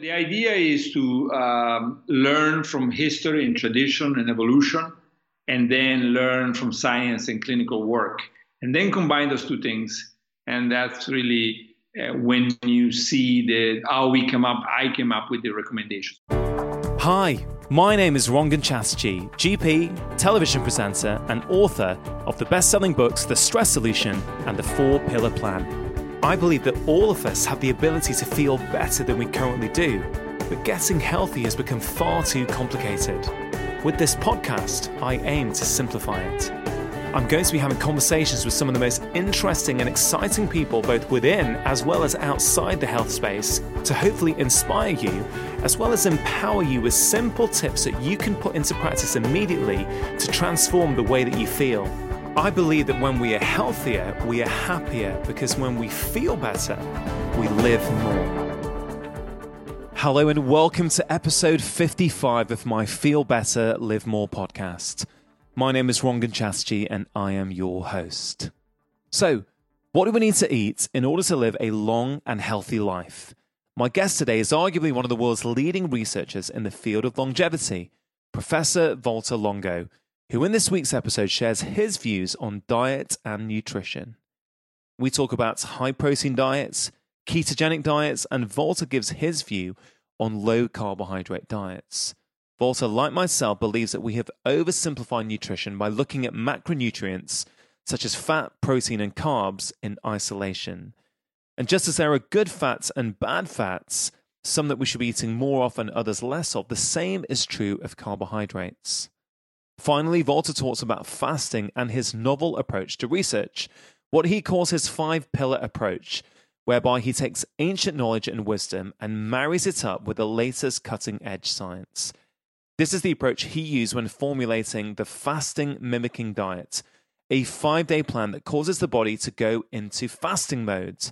The idea is to um, learn from history and tradition and evolution, and then learn from science and clinical work, and then combine those two things. And that's really uh, when you see the how we come up, I came up with the recommendations. Hi, my name is Rangan Chatterjee, GP, television presenter, and author of the best selling books The Stress Solution and The Four Pillar Plan. I believe that all of us have the ability to feel better than we currently do, but getting healthy has become far too complicated. With this podcast, I aim to simplify it. I'm going to be having conversations with some of the most interesting and exciting people, both within as well as outside the health space, to hopefully inspire you, as well as empower you with simple tips that you can put into practice immediately to transform the way that you feel. I believe that when we are healthier, we are happier because when we feel better, we live more. Hello, and welcome to episode 55 of my Feel Better, Live More podcast. My name is Rangan Chatterjee, and I am your host. So, what do we need to eat in order to live a long and healthy life? My guest today is arguably one of the world's leading researchers in the field of longevity, Professor Valter Longo who in this week's episode shares his views on diet and nutrition. We talk about high protein diets, ketogenic diets, and Valter gives his view on low carbohydrate diets. Valter, like myself, believes that we have oversimplified nutrition by looking at macronutrients such as fat, protein, and carbs in isolation. And just as there are good fats and bad fats, some that we should be eating more of and others less of, the same is true of carbohydrates. Finally, Valter talks about fasting and his novel approach to research, what he calls his five pillar approach, whereby he takes ancient knowledge and wisdom and marries it up with the latest cutting edge science. This is the approach he used when formulating the fasting mimicking diet, a five day plan that causes the body to go into fasting mode.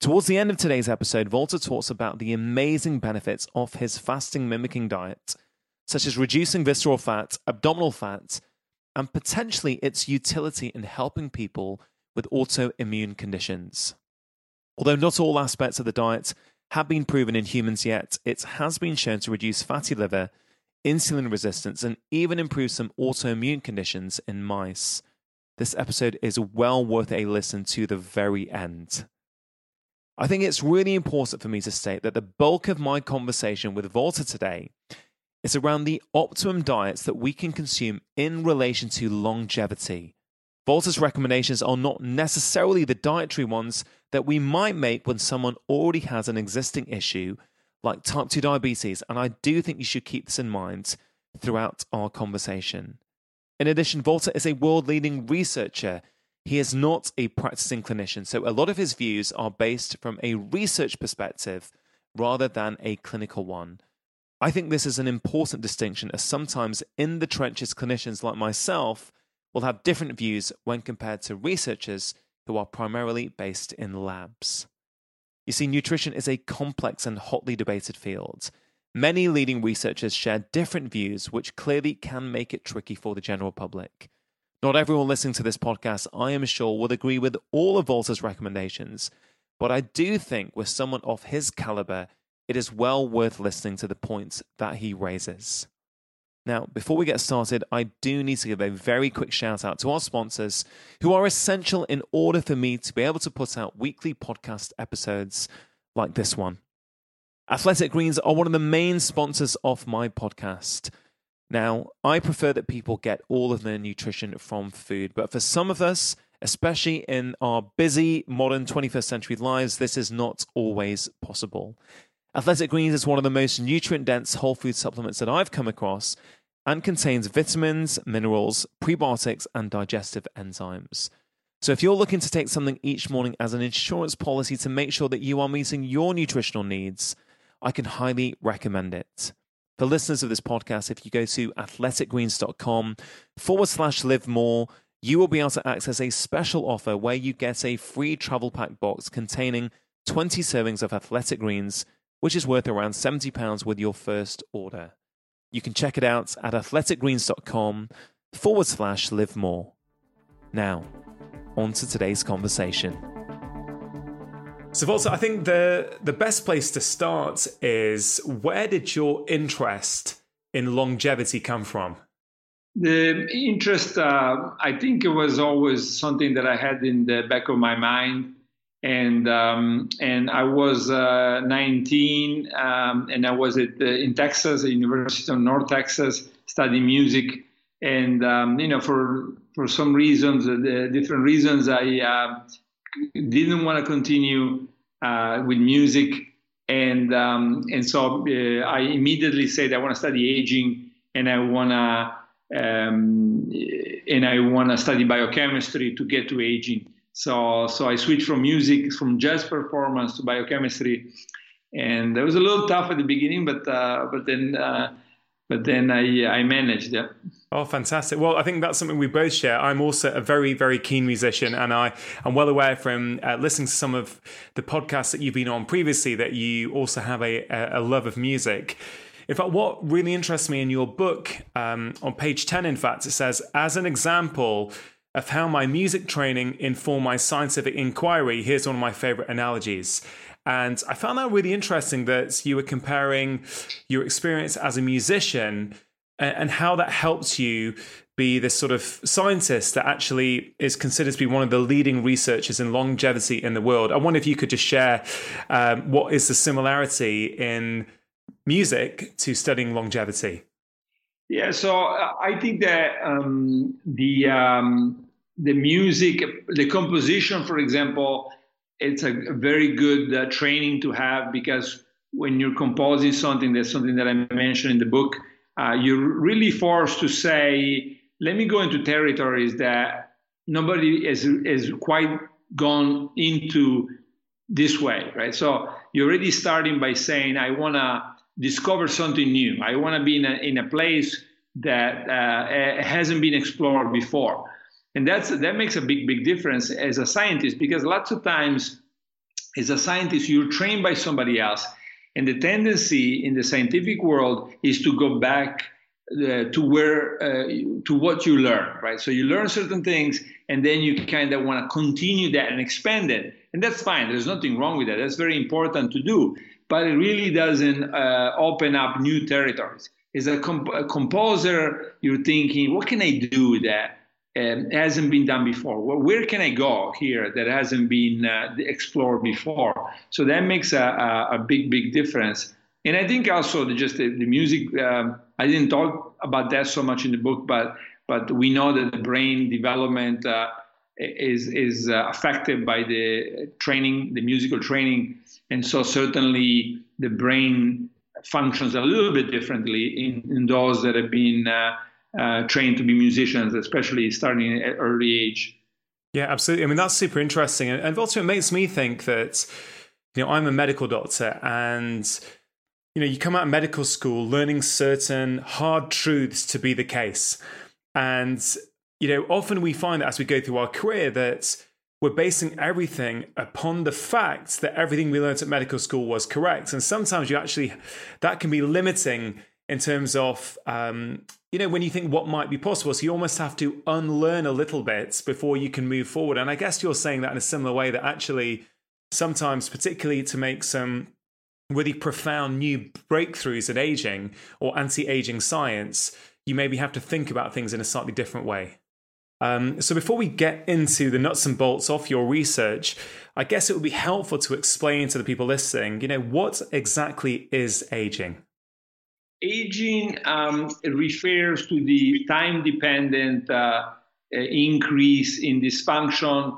Towards the end of today's episode, Valter talks about the amazing benefits of his fasting mimicking diet such as reducing visceral fat, abdominal fat, and potentially its utility in helping people with autoimmune conditions. Although not all aspects of the diet have been proven in humans yet, it has been shown to reduce fatty liver, insulin resistance, and even improve some autoimmune conditions in mice. This episode is well worth a listen to the very end. I think it's really important for me to state that the bulk of my conversation with Valter today it's around the optimum diets that we can consume in relation to longevity. Valter's recommendations are not necessarily the dietary ones that we might make when someone already has an existing issue like type 2 diabetes, and I do think you should keep this in mind throughout our conversation. In addition, Valter is a world leading researcher. He is not a practicing clinician, so a lot of his views are based from a research perspective rather than a clinical one. I think this is an important distinction, as sometimes in the trenches, clinicians like myself will have different views when compared to researchers who are primarily based in labs. You see, nutrition is a complex and hotly debated field. Many leading researchers share different views, which clearly can make it tricky for the general public. Not everyone listening to this podcast, I am sure, will agree with all of Valter's recommendations, but I do think with someone of his caliber, it is well worth listening to the points that he raises. Now, before we get started, I do need to give a very quick shout out to our sponsors who are essential in order for me to be able to put out weekly podcast episodes like this one. Athletic Greens are one of the main sponsors of my podcast. Now, I prefer that people get all of their nutrition from food, but for some of us, especially in our busy modern 21st century lives, this is not always possible. Athletic Greens is one of the most nutrient dense whole food supplements that I've come across and contains vitamins, minerals, prebiotics, and digestive enzymes. So, if you're looking to take something each morning as an insurance policy to make sure that you are meeting your nutritional needs, I can highly recommend it. For listeners of this podcast, if you go to athleticgreens.com forward slash live more, you will be able to access a special offer where you get a free travel pack box containing 20 servings of athletic greens which is worth around £70 with your first order. You can check it out at athleticgreens.com forward slash live more. Now, on to today's conversation. So, Walter, I think the the best place to start is where did your interest in longevity come from? The interest, uh, I think, it was always something that I had in the back of my mind, and um, and I was uh, 19, um, and I was at in Texas, University of North Texas, studying music, and um, you know, for for some reasons, uh, different reasons, I uh, didn't want to continue uh, with music, and um, and so uh, I immediately said I want to study aging, and I want to um, and I want to study biochemistry to get to aging. So so I switched from music, from jazz performance to biochemistry, and it was a little tough at the beginning, but uh, but then uh, but then I I managed. Yeah. Oh, fantastic! Well, I think that's something we both share. I'm also a very, very keen musician, and I am well aware from uh, listening to some of the podcasts that you've been on previously that you also have a, a love of music. In fact, what really interests me in your book, um, on page 10, in fact, it says, as an example of how my music training informed my scientific inquiry, here's one of my favorite analogies. And I found that really interesting that you were comparing your experience as a musician and how that helps you be this sort of scientist that actually is considered to be one of the leading researchers in longevity in the world. I wonder if you could just share um, what is the similarity in music to studying longevity. Yeah, so uh, I think that um, the um, the music, the composition, for example, it's a very good uh, training to have because when you're composing something, that's something that I mentioned in the book uh, you're really forced to say, let me go into territories that nobody has, has quite gone into this way, right? So you're already starting by saying, I want to discover something new. I want to be in a, in a place that uh, hasn't been explored before. And that's, that makes a big, big difference as a scientist because lots of times, as a scientist, you're trained by somebody else and the tendency in the scientific world is to go back uh, to where uh, to what you learn, right? So you learn certain things, and then you kind of want to continue that and expand it, and that's fine. There's nothing wrong with that. That's very important to do, but it really doesn't uh, open up new territories. As a, comp- a composer, you're thinking, what can I do that? um, hasn't been done before. Well, where can I go here that hasn't been uh, explored before? So that makes a, a, a, big, big difference. And I think also the, just the, the music. Um, I didn't talk about that so much in the book, but but we know that the brain development uh, is is uh, affected by the training, the musical training, and so certainly the brain functions a little bit differently in, in those that have been uh, uh, trained to be musicians, especially starting at early age. Yeah, absolutely. I mean, that's super interesting. And also, it makes me think that, you know, I'm a medical doctor and, you know, you come out of medical school learning certain hard truths to be the case. And, you know, often we find that as we go through our career that we're basing everything upon the fact that everything we learned at medical school was correct. And sometimes you actually, that can be limiting in terms of um, you know when you think what might be possible. So you almost have to unlearn a little bit before you can move forward. And i guess you're saying that in a similar way that actually sometimes particularly to make some really profound new breakthroughs in aging or anti-aging science you maybe have to think about things in a slightly different way um, so before we get into the nuts and bolts of your research i guess it would be helpful to explain to the people listening you know what exactly is aging aging um, refers to the time dependent uh, uh, increase in dysfunction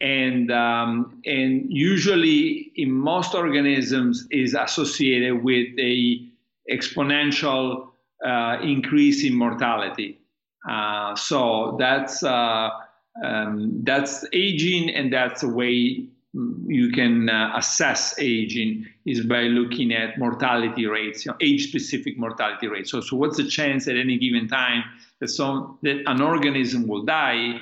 and um, and usually in most organisms is associated with a exponential uh, increase in mortality. Uh, so that's uh, um, that's aging, and that's a way you can uh, assess aging is by looking at mortality rates, you know, age-specific mortality rates. So, so what's the chance at any given time that some that an organism will die?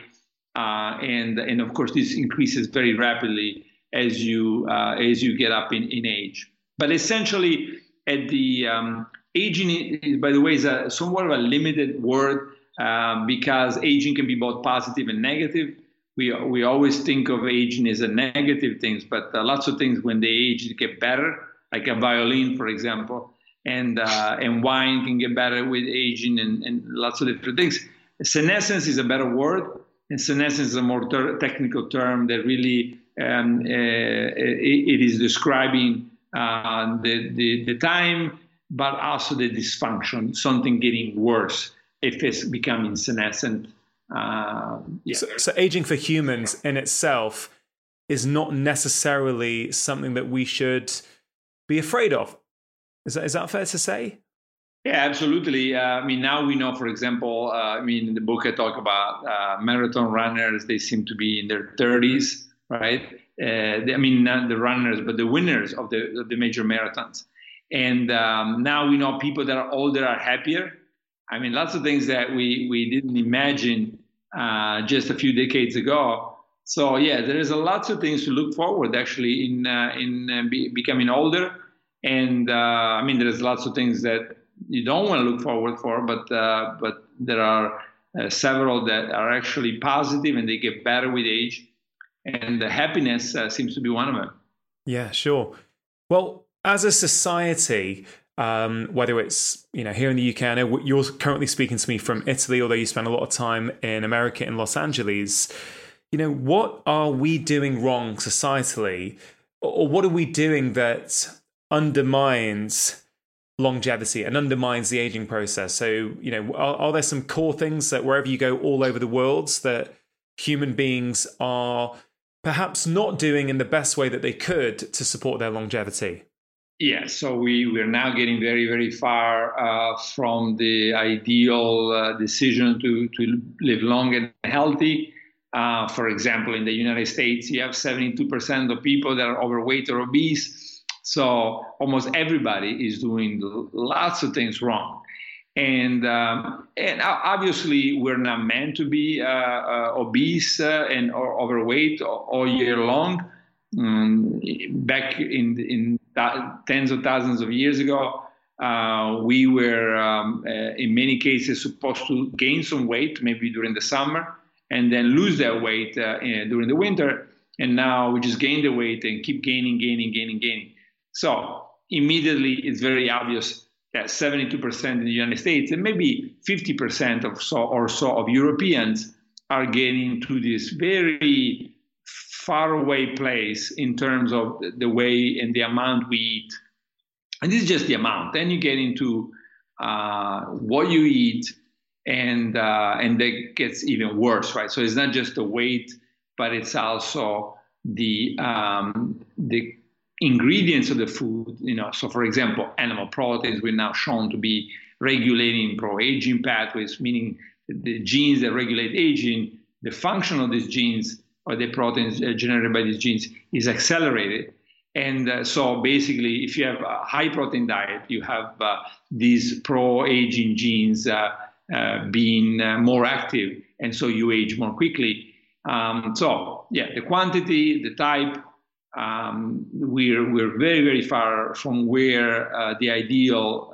Uh, and and of course, this increases very rapidly as you uh, as you get up in, in age. But essentially, at the um, aging, by the way, is a somewhat of a limited word uh, because aging can be both positive and negative. we we always think of aging as a negative things, but uh, lots of things when they age get better, like a violin, for example, and uh, and wine can get better with aging, and, and lots of different things. Senescence is a better word, and senescence is a more ter- technical term that really um, uh, it, it is describing uh, the, the the time, but also the dysfunction, something getting worse if it's becoming senescent uh, yeah. so, so aging for humans in itself is not necessarily something that we should be afraid of. Is that, is that fair to say? Yeah, absolutely. Uh, I mean, now we know, for example, uh, I mean, in the book I talk about uh, marathon runners, they seem to be in their 30s, right? Uh, they, I mean, not the runners, but the winners of the, of the major marathons. And um, now we know people that are older are happier I mean, lots of things that we, we didn't imagine uh, just a few decades ago. So yeah, there is a lots of things to look forward actually in uh, in uh, be, becoming older, and uh, I mean there's lots of things that you don't want to look forward for, but uh, but there are uh, several that are actually positive and they get better with age, and the happiness seems to be one of them. Yeah, sure. Well, as a society, um, whether it's you know here in the UK. I know you're currently speaking to me from Italy, although you spend a lot of time in America in Los Angeles. You know, what are we doing wrong societally, or what are we doing that undermines longevity and undermines the aging process? So, you know, are, are there some core things that wherever you go all over the world that human beings are perhaps not doing in the best way that they could to support their longevity? Yeah, so we, we're now getting very, very far uh, from the ideal uh, decision to, to live long and healthy. Uh, for example, in the United States, you have 72% of people that are overweight or obese. So almost everybody is doing lots of things wrong. And, um, and obviously, we're not meant to be uh, uh, obese uh, and or overweight all year long. Um, back in in tens of thousands of years ago, uh, we were um, uh, in many cases supposed to gain some weight, maybe during the summer, and then lose that weight uh, in, during the winter. And now we just gain the weight and keep gaining, gaining, gaining, gaining. So immediately, it's very obvious that 72% in the United States and maybe 50% of so or so of Europeans are getting to this very faraway place in terms of the way and the amount we eat. And this is just the amount. Then you get into uh, what you eat, and uh, and that gets even worse, right? So it's not just the weight, but it's also the um, the ingredients of the food. You know, so for example, animal proteins were now shown to be regulating pro-aging pathways, meaning the genes that regulate aging. The function of these genes or the proteins uh, generated by these genes is accelerated. And uh, so basically, if you have a high protein diet, you have uh, these pro aging genes uh, uh being uh, more active, and so you age more quickly. Um, so, yeah, the quantity, the type, um, we're, we're very, very far from where the ideal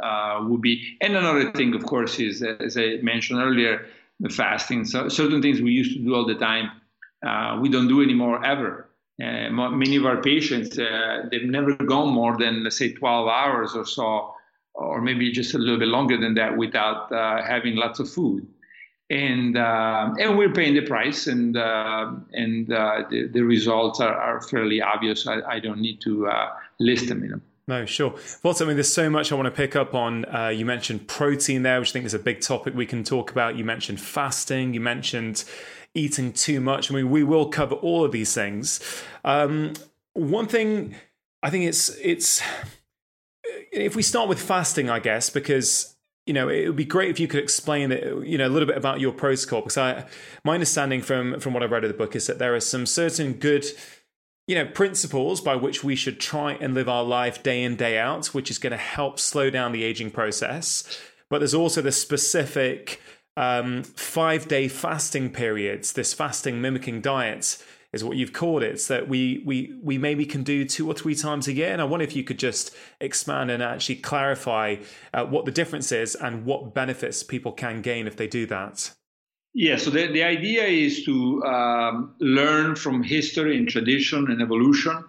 would be. And another thing, of course, is, as I mentioned earlier, the fasting. So, certain things we used to do all the time uh, we don't do anymore ever. Uh, many of our patients, uh, they've never gone more than, let's say, 12 hours or so, or maybe just a little bit longer than that without uh, having lots of food. And, uh, and we're paying the price, and, and the, the results are, are fairly obvious. I, I don't need to list them. You know. No, sure. Well, I mean, there's so much I want to pick up on. Uh, you mentioned protein there, which I think is a big topic we can talk about. You mentioned fasting. You mentioned eating too much. I mean, we will cover all of these things. Um, one thing I think it's it's if we start with fasting, I guess, because you know it would be great if you could explain it, you know, a little bit about your protocol. Because I, my understanding from from what I've read of the book is that there are some certain good you know principles by which we should try and live our life day in day out which is going to help slow down the aging process but there's also the specific um, five day fasting periods, this fasting mimicking diet is what you've called it, that we, we, we maybe can do two or three times a year. And I wonder if you could just expand and actually clarify uh, what the difference is and what benefits people can gain if they do that. Yeah, so the, the idea is to um, learn from history and tradition and evolution,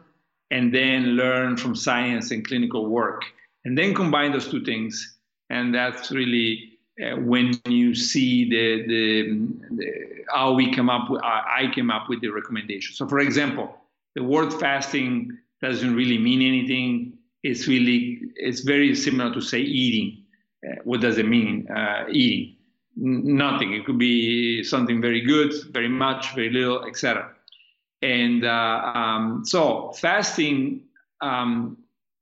and then learn from science and clinical work, and then combine those two things. And that's really when you see the, the, the, how we come up with, I came up with the recommendation. So, for example, the word fasting doesn't really mean anything. It's really it's very similar to say eating. Uh, what does it mean? Uh, eating nothing. It could be something very good, very much, very little, etc. And uh, um, so fasting um,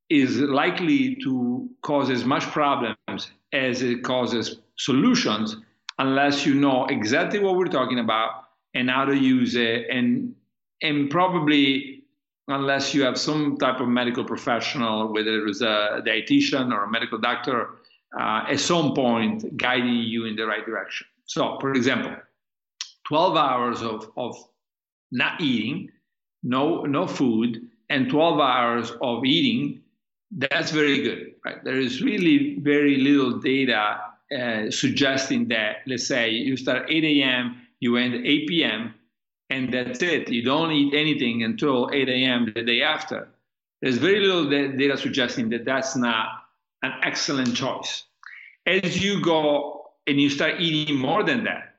is likely to cause as much problems as it causes solutions unless you know exactly what we're talking about and how to use it and and probably unless you have some type of medical professional whether it was a dietitian or a medical doctor uh, at some point guiding you in the right direction. So, for example, 12 hours of, of not eating, no, no food, and 12 hours of eating, that's very good. Right? There is really very little data uh, suggesting that, let's say, you start 8 a.m., you end 8 p.m., and that's it. You don't eat anything until 8 a.m. the day after. There's very little data suggesting that that's not an excellent choice. As you go and you start eating more than that,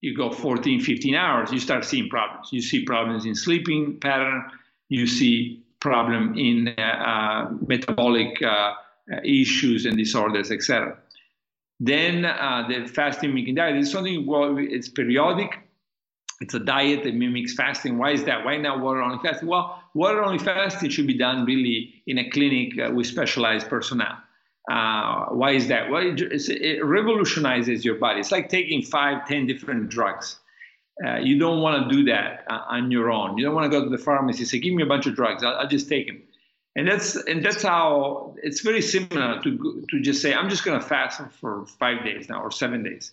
you go 14, 15 hours, you start seeing problems. You see problems in sleeping pattern, you see problem in uh, uh, metabolic uh, issues and disorders, etc. Then uh, the fasting mimicking diet is something well, it's periodic. It's a diet that mimics fasting. Why is that? Why not water only fasting? Well, water only fasting should be done really in a clinic uh, with specialized personnel. Uh, why is that? Well, it, it, revolutionizes your body. It's like taking five, ten different drugs. Uh, you don't want to do that uh, on your own. You don't want to go to the pharmacy say, "Give me a bunch of drugs. I'll, I'll, just take them." And that's and that's how it's very similar to to just say, "I'm just going to fast for five days now or seven days."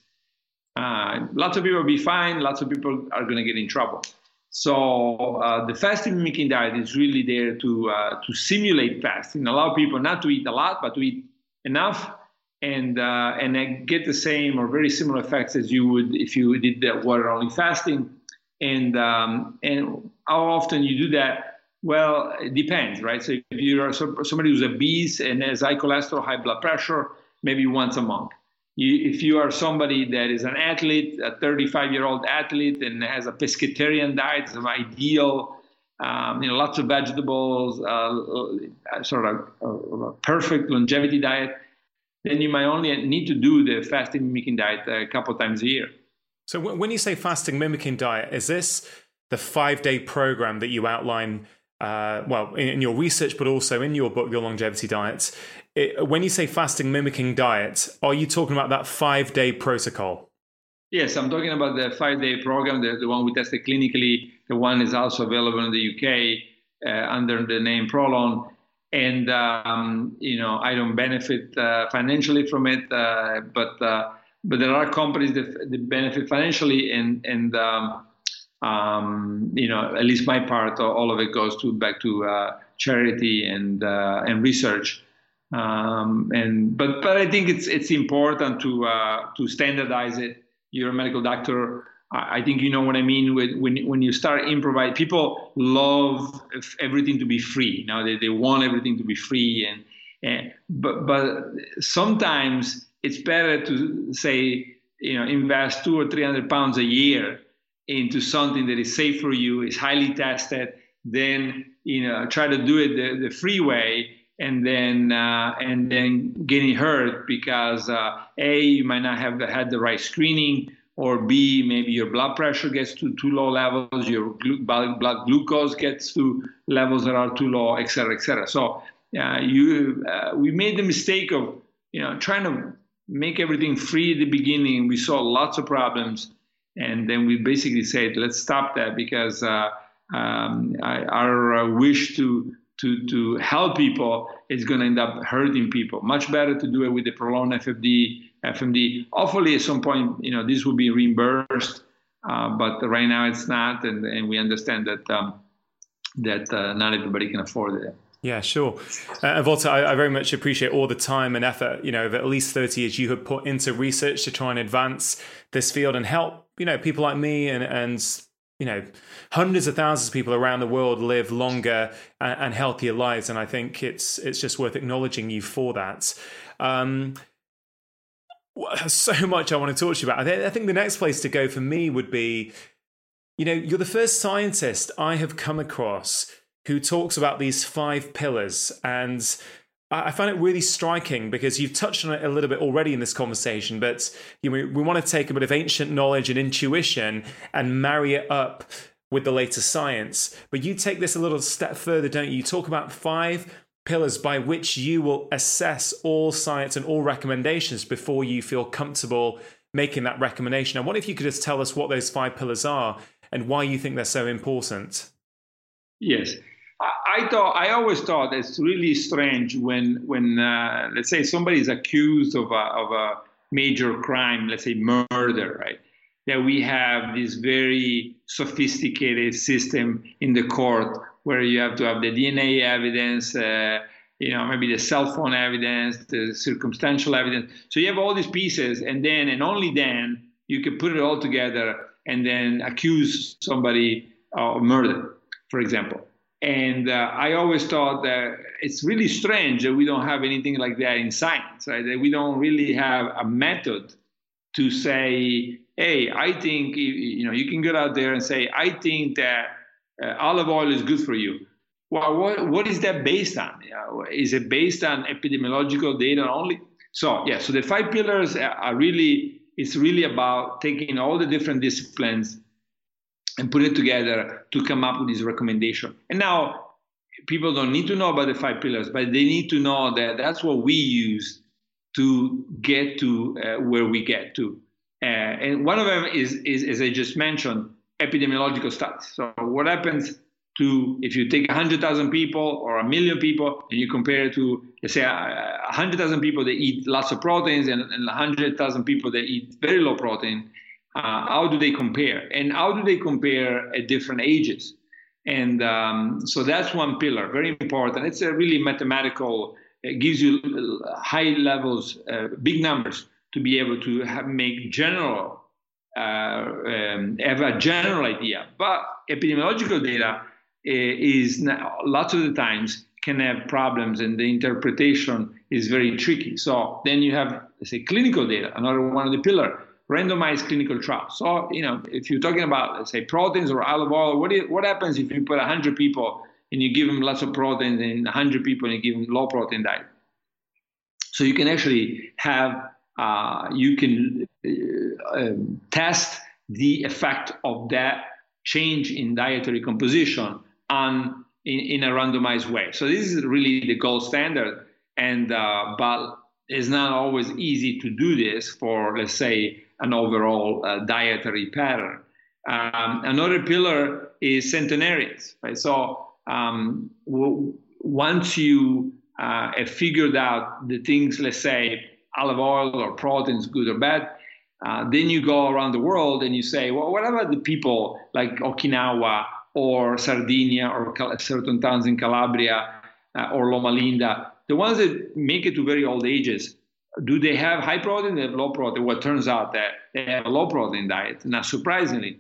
Uh, lots of people will be fine. Lots of people are going to get in trouble. So uh, the fasting mimicking diet is really there to uh, to simulate fasting, allow people not to eat a lot, but to eat enough and uh, and get the same or very similar effects as you would if you did the water only fasting. And um, and how often you do that? Well, it depends, right? So if you are somebody who's obese and has high cholesterol, high blood pressure, maybe once a month. You, if you are somebody that is an athlete, a 35 year old athlete, and has a pescatarian diet, an ideal um, you know, lots of vegetables, uh, sort of a, a, perfect longevity diet, then you might only need to do the fasting mimicking diet a couple times a year. So when you say fasting mimicking diet, is this the five day program that you outline? Uh, well, in, in, your research, but also in your book, Your Longevity Diet. It, when you say fasting mimicking diet, are you talking about that five day protocol? Yes, I'm talking about the five day program, the, the one we tested clinically. The one is also available in the UK uh, under the name Prolon. And, um, you know, I don't benefit uh, financially from it, uh, but uh, but there are companies that, that benefit financially, and, and um, um, you know, at least my part, all of it goes to back to uh, charity and, uh, and research. Um, and but but I think it's it's important to uh, to standardize it you're a medical doctor. I think you know what I mean when when you start improvise. People love everything to be free. Now they, they want everything to be free, and, and but but sometimes it's better to say you know invest two or three hundred pounds a year into something that is safe for you, is highly tested. Then you know try to do it the, the free way, and then uh, and then getting hurt because uh, a you might not have had the right screening or b maybe your blood pressure gets to too low levels your blood glucose gets to levels that are too low et cetera et cetera so uh, you uh, we made the mistake of you know trying to make everything free at the beginning we saw lots of problems and then we basically said let's stop that because uh, um, our uh, wish to to to help people is going to end up hurting people. Much better to do it with the Prolon FFD, FMD. Hopefully, at some point, you know, this will be reimbursed, uh, but right now it's not, and and we understand that um, that uh, not everybody can afford it. Yeah, sure. Uh, Valter, I, I, very much appreciate all the time and effort, you know, of at least 30 years you have put into research to try and advance this field and help you know people like me and and you know hundreds of thousands of people around the world live longer and, and healthier lives, and I think it's it's just worth acknowledging you for that. Um, so much I want to talk to you about. I think the next place to go for me would be, you know, you're the first scientist I have come across who talks about these five pillars. And I find it really striking because you've touched on it a little bit already in this conversation, but you know, we want to take a bit of ancient knowledge and intuition and marry it up with the later science. But you take this a little step further, don't you? You talk about five pillars by which you will assess all science and all recommendations before you feel comfortable making that recommendation. And what if you could just tell us what those five pillars are and why you think they're so important? Yes. I thought I always thought it's really strange when when uh, let's say somebody is accused of a, of a major crime, let's say murder, right? That we have this very sophisticated system in the court where you have to have the DNA evidence, uh, you know, maybe the cell phone evidence, the circumstantial evidence. So you have all these pieces, and then and only then you can put it all together and then accuse somebody of murder, for example. And uh, I always thought that it's really strange that we don't have anything like that in science, right? That we don't really have a method to say, hey, I think, you know, you can get out there and say, I think that uh, olive oil is good for you. Well, what, what is that based on? Is it based on epidemiological data only? So yeah, so the five pillars are really it's really about taking all the different disciplines and put it together to come up with this recommendation. And now people don't need to know about the five pillars, but they need to know that that's what we use to get to uh, where we get to. Uh, and one of them is, is, as I just mentioned, epidemiological studies. So what happens to if you take 100,000 people or a million people and you compare it to, let's say, 100,000 people that eat lots of proteins and, and 100,000 people that eat very low protein, uh, how do they compare? And how do they compare at different ages? And um, so that's one pillar, very important. It's a really mathematical, it gives you high levels, uh, big numbers to be able to have, make general uh, um, have a general idea. But epidemiological data eh, is lots of the times can have problems and the interpretation is very tricky. So then you have, say, clinical data, another one of the pillar, randomized clinical trials. So, you know, if you're talking about, let's say, proteins or olive oil, what, is, what happens if you put 100 people and you give them lots of proteins and 100 people and you give them low protein diet? So you can actually have, uh, you can um, test the effect of that change in dietary composition on in, in a randomized way. So this is really the gold standard, and uh, but it's not always easy to do this for let's say an overall uh, dietary pattern. Um, another pillar is centenarians, right? So um, w- once you uh, have figured out the things, let's say olive oil or proteins, good or bad, uh, then you go around the world and you say, well, what about the people like Okinawa or Sardinia or certain towns in Calabria uh, or Loma Linda, the ones that make it to very old ages? Do they have high protein? They have low protein. Well, turns out that they have a low protein diet, not surprisingly.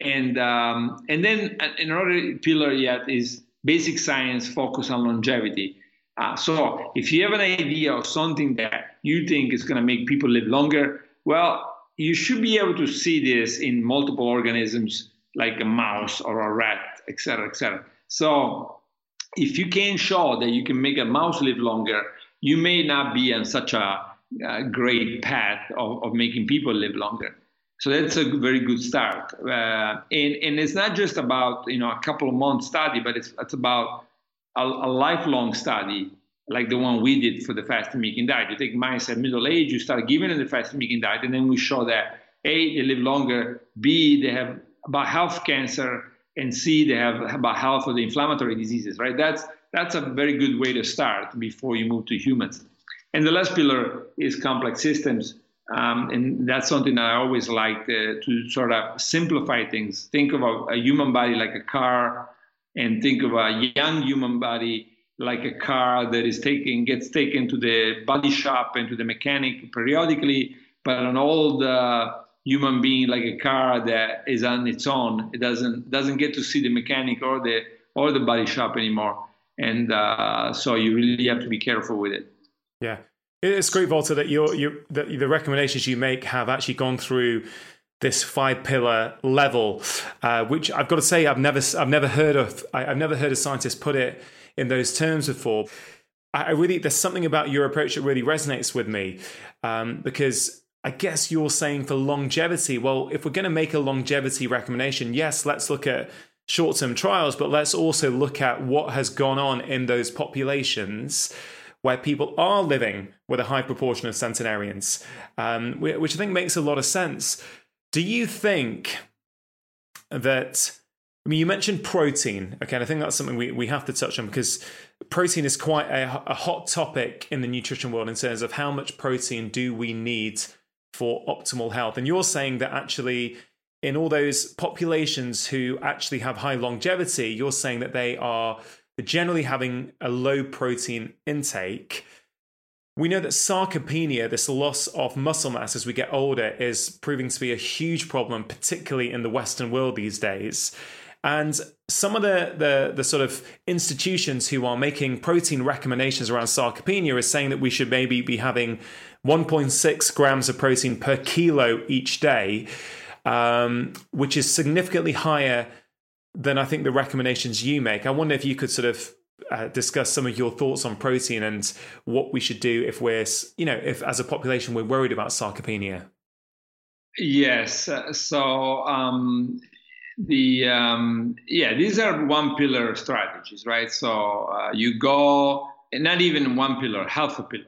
And um, and then another pillar yet is basic science focus on longevity. Uh, so if you have an idea of something that you think is going to make people live longer, well, you should be able to see this in multiple organisms like a mouse or a rat, et cetera, et cetera. So if you can show that you can make a mouse live longer, you may not be on such a, a great path of, of, making people live longer. So that's a very good start. Uh, and, and it's not just about you know a couple of months study, but it's, it's about a, a lifelong study like the one we did for the fasting mimicking diet. You take mice at middle age, you start giving them the fasting mimicking diet, and then we show that A, they live longer, B, they have about half cancer, and C, they have about half of the inflammatory diseases, right? That's that's a very good way to start before you move to humans. And the last pillar is complex systems. Um, and that's something that I always like to, to sort of simplify things. Think of a, a human body like a car, and think of a young human body like a car that is taken gets taken to the body shop and to the mechanic periodically, but an old uh, human being like a car that is on its own. It doesn't doesn't get to see the mechanic or the or the body shop anymore, and uh, so you really have to be careful with it. Yeah, it's great, Valter, that your you that the recommendations you make have actually gone through this five pillar level, uh, which I've got to say I've never I've never heard of I, have never heard a scientist put it in those terms before. I really there's something about your approach that really resonates with me um, because I guess you're saying for longevity. Well, if we're going to make a longevity recommendation, yes, let's look at short term trials, but let's also look at what has gone on in those populations where people are living with a high proportion of centenarians, um, which I think makes a lot of sense. Do you think that? I mean, you mentioned protein. Okay, and I think that's something we, we have to touch on because protein is quite a, a hot topic in the nutrition world in terms of how much protein do we need for optimal health. And you're saying that actually, in all those populations who actually have high longevity, you're saying that they are generally having a low protein intake. We know that sarcopenia, this loss of muscle mass as we get older, is proving to be a huge problem, particularly in the Western world these days. And some of the, the, the sort of institutions who are making protein recommendations around sarcopenia is saying that we should maybe be having 1.6 grams of protein per kilo each day, um, which is significantly higher than I think the recommendations you make. I wonder if you could sort of uh, discuss some of your thoughts on protein and what we should do if we're, you know, if as a population we're worried about sarcopenia. Yes. Uh, so um, the um, yeah, these are one pillar strategies, right? So uh, you go not even one pillar, half a pillar.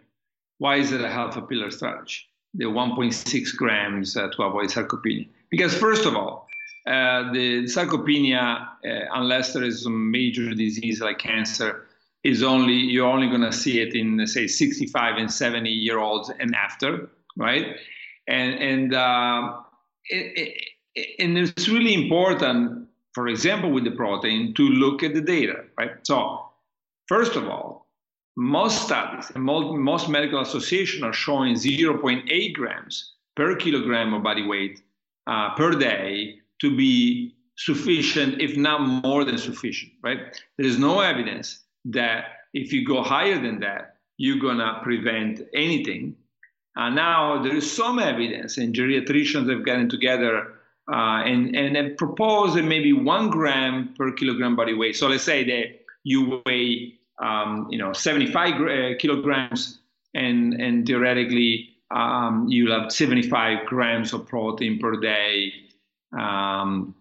Why is it a half a pillar strategy? The 1.6 grams uh, to avoid sarcopenia. Because first of all, uh, the sarcopenia, uh, unless there is some major disease like cancer, is only you're only going to see it in say 65 and 70 year olds and after, right? And and uh, it, it, and it's really important, for example, with the protein, to look at the data, right? So first of all, most studies and most medical associations are showing 0.8 grams per kilogram of body weight uh, per day to be sufficient, if not more than sufficient, right? There is no evidence that if you go higher than that, you're gonna prevent anything. Uh, now there is some evidence, and geriatricians have gotten together uh, and and have proposed that maybe one gram per kilogram body weight. So let's say that you weigh, um, you know, 75 uh, kilograms, and and theoretically um, you'll have 75 grams of protein per day um,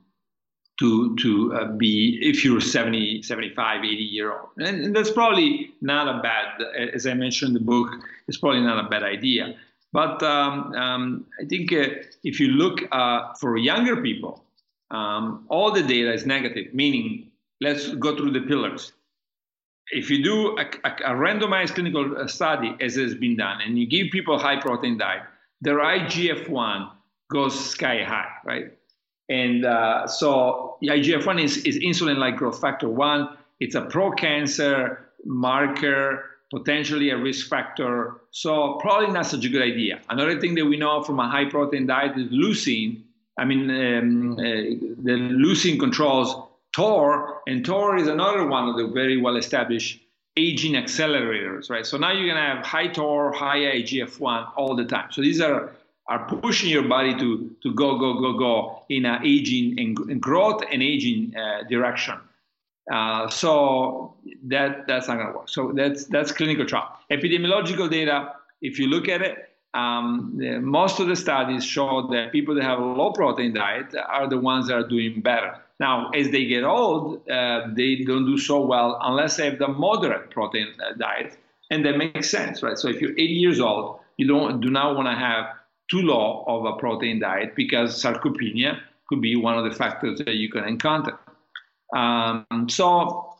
to to uh, be if you're 70 75 80 year old. And, and, that's probably not a bad as i mentioned in the book it's probably not a bad idea. But um, um, i think uh, if you look uh, for younger people um, all the data is negative meaning let's go through the pillars. If you do a, a, a randomized clinical uh, study as has been done and you give people high protein diet their igf-1 goes sky high right and uh, so IGF-1 is, is insulin-like growth factor 1. It's a pro-cancer marker, potentially a risk factor. So probably not such a good idea. Another thing that we know from a high-protein diet is leucine. I mean, um, uh, the leucine controls TOR, and TOR is another one of the very well-established aging accelerators, right? So now you're going to have high TOR, high IGF-1 all the time. So these are are pushing your body to, to go, go, go, go in an aging and growth and aging uh, direction. Uh, so that that's not going to work. So that's that's clinical trial. Epidemiological data, if you look at it, um, the, most of the studies show that people that have a low protein diet are the ones that are doing better. Now, as they get old, uh, they don't do so well unless they have the moderate protein uh, diet, and that makes sense, right? So if you're 80 years old, you don't do not want to have too low of a protein diet because sarcopenia could be one of the factors that you can encounter. Um, so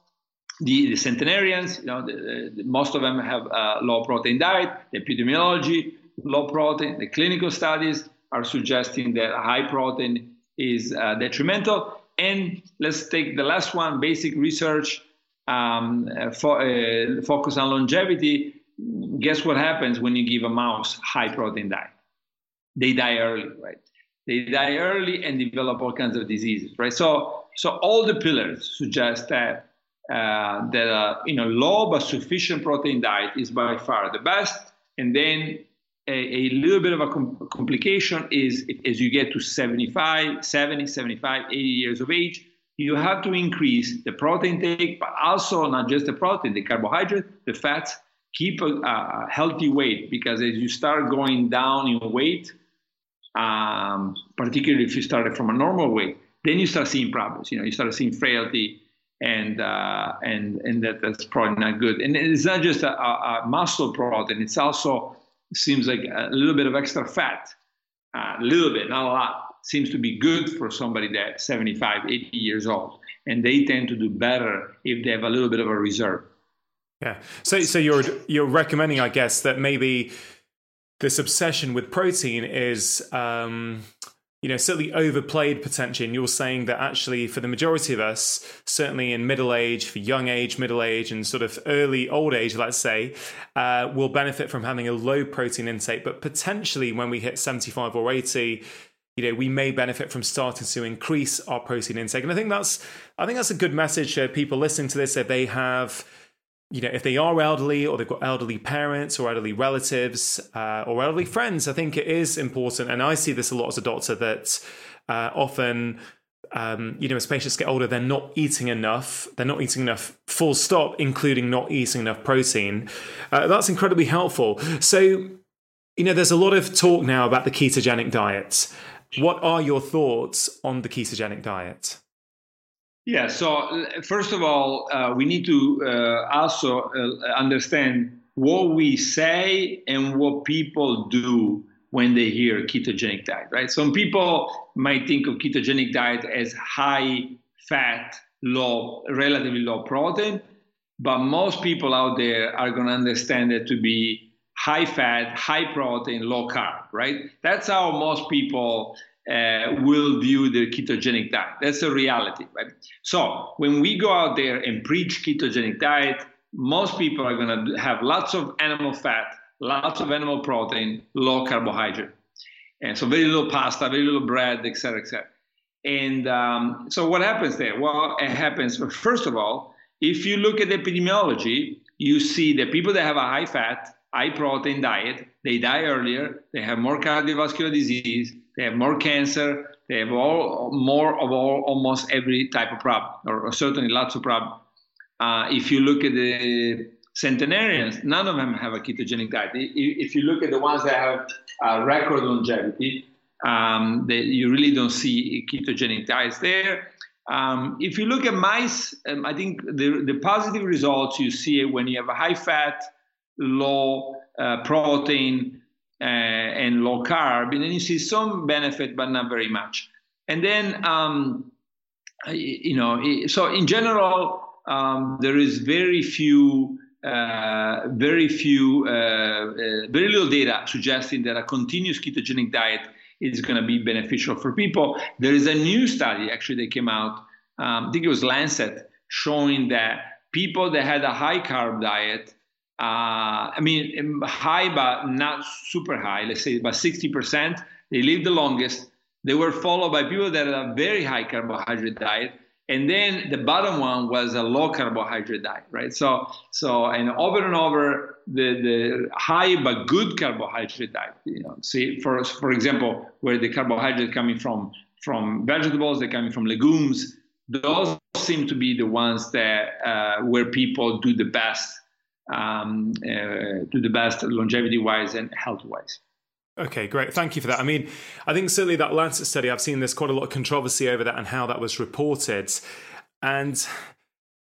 the, the, centenarians, you know, the, the, most of them have a low protein diet. The epidemiology, low protein. The clinical studies are suggesting that high protein is uh, detrimental. And let's take the last one: basic research, um, fo- uh, focus on longevity. Guess what happens when you give a mouse high protein diet? They die early, right? they die early and develop all kinds of diseases, right? So, so all the pillars suggest that uh, that uh, you know low but sufficient protein diet is by far the best, and then a, a little bit of a com- complication is as you get to 75, 70, 75, 80 years of age, you have to increase the protein intake, but also not just the protein, the carbohydrate, the fats. Keep a, a healthy weight because as you start going down in weight, um, particularly if you started from a normal weight, then you start seeing problems. You know, you start seeing frailty, and uh, and and that, that's probably not good. And it's not just a, a, muscle protein; it's also seems like a little bit of extra fat, uh, a little bit, not a lot, seems to be good for somebody that's 75, 80 years old, and they tend to do better if they have a little bit of a reserve. Yeah. So so you're you're recommending, I guess, that maybe this obsession with protein is um, you know certainly overplayed potentially. And you're saying that actually for the majority of us certainly in middle age for young age middle age and sort of early old age let's say uh, will benefit from having a low protein intake. But potentially when we hit 75 or 80 you know we may benefit from starting to increase our protein intake. And i think that's i think that's a good message for people listening to this if they have you know, if they are elderly or they've got elderly parents or elderly relatives uh, or elderly friends, I think it is important. And I see this a lot as a doctor that uh, often, um, you know, as patients get older, they're not eating enough. They're not eating enough, full stop, including not eating enough protein. Uh, that's incredibly helpful. So, you know, there's a lot of talk now about the ketogenic diet. What are your thoughts on the ketogenic diet? Yeah, so first of all, uh, we need to uh, also uh, understand what we say and what people do when they hear ketogenic diet, right? Some people might think of ketogenic diet as high fat, low, relatively low protein, but most people out there are going to understand it to be high fat, high protein, low carb, right? That's how most people uh, will view the ketogenic diet. That's a reality, right? So when we go out there and preach ketogenic diet, most people are going to have lots of animal fat, lots of animal protein, low carbohydrate, and so very little pasta, very little bread, et cetera, et cetera. And um, so what happens there? Well, it happens first of all, if you look at the epidemiology, you see that people that have a high fat, high protein diet, they die earlier, they have more cardiovascular disease, they have more cancer. They have all more of all almost every type of problem, or, or certainly lots of problem. Uh, if you look at the centenarians, none of them have a ketogenic diet. If you look at the ones that have record longevity, um, they, you really don't see ketogenic diets there. Um, if you look at mice, um, I think the, the positive results you see when you have a high fat, low uh, protein, uh, and low carb, and then you see some benefit, but not very much. And then, um, you know, so in general, um, there is very few, uh, very few, uh, uh, very little data suggesting that a continuous ketogenic diet is going to be beneficial for people. There is a new study actually that came out, um, I think it was Lancet, showing that people that had a high carb diet uh, I mean, high, but not super high, let's say about 60%. They lived the longest. They were followed by people that had a very high carbohydrate diet. And then the bottom one was a low carbohydrate diet, right? So, so and over and over, the, the high but good carbohydrate diet, you know, see, for, for example, where the carbohydrate coming from, from vegetables, they're coming from legumes, those seem to be the ones that uh, where people do the best um, uh, to the best longevity wise and health wise. Okay, great. Thank you for that. I mean, I think certainly that Lancet study, I've seen there's quite a lot of controversy over that and how that was reported. And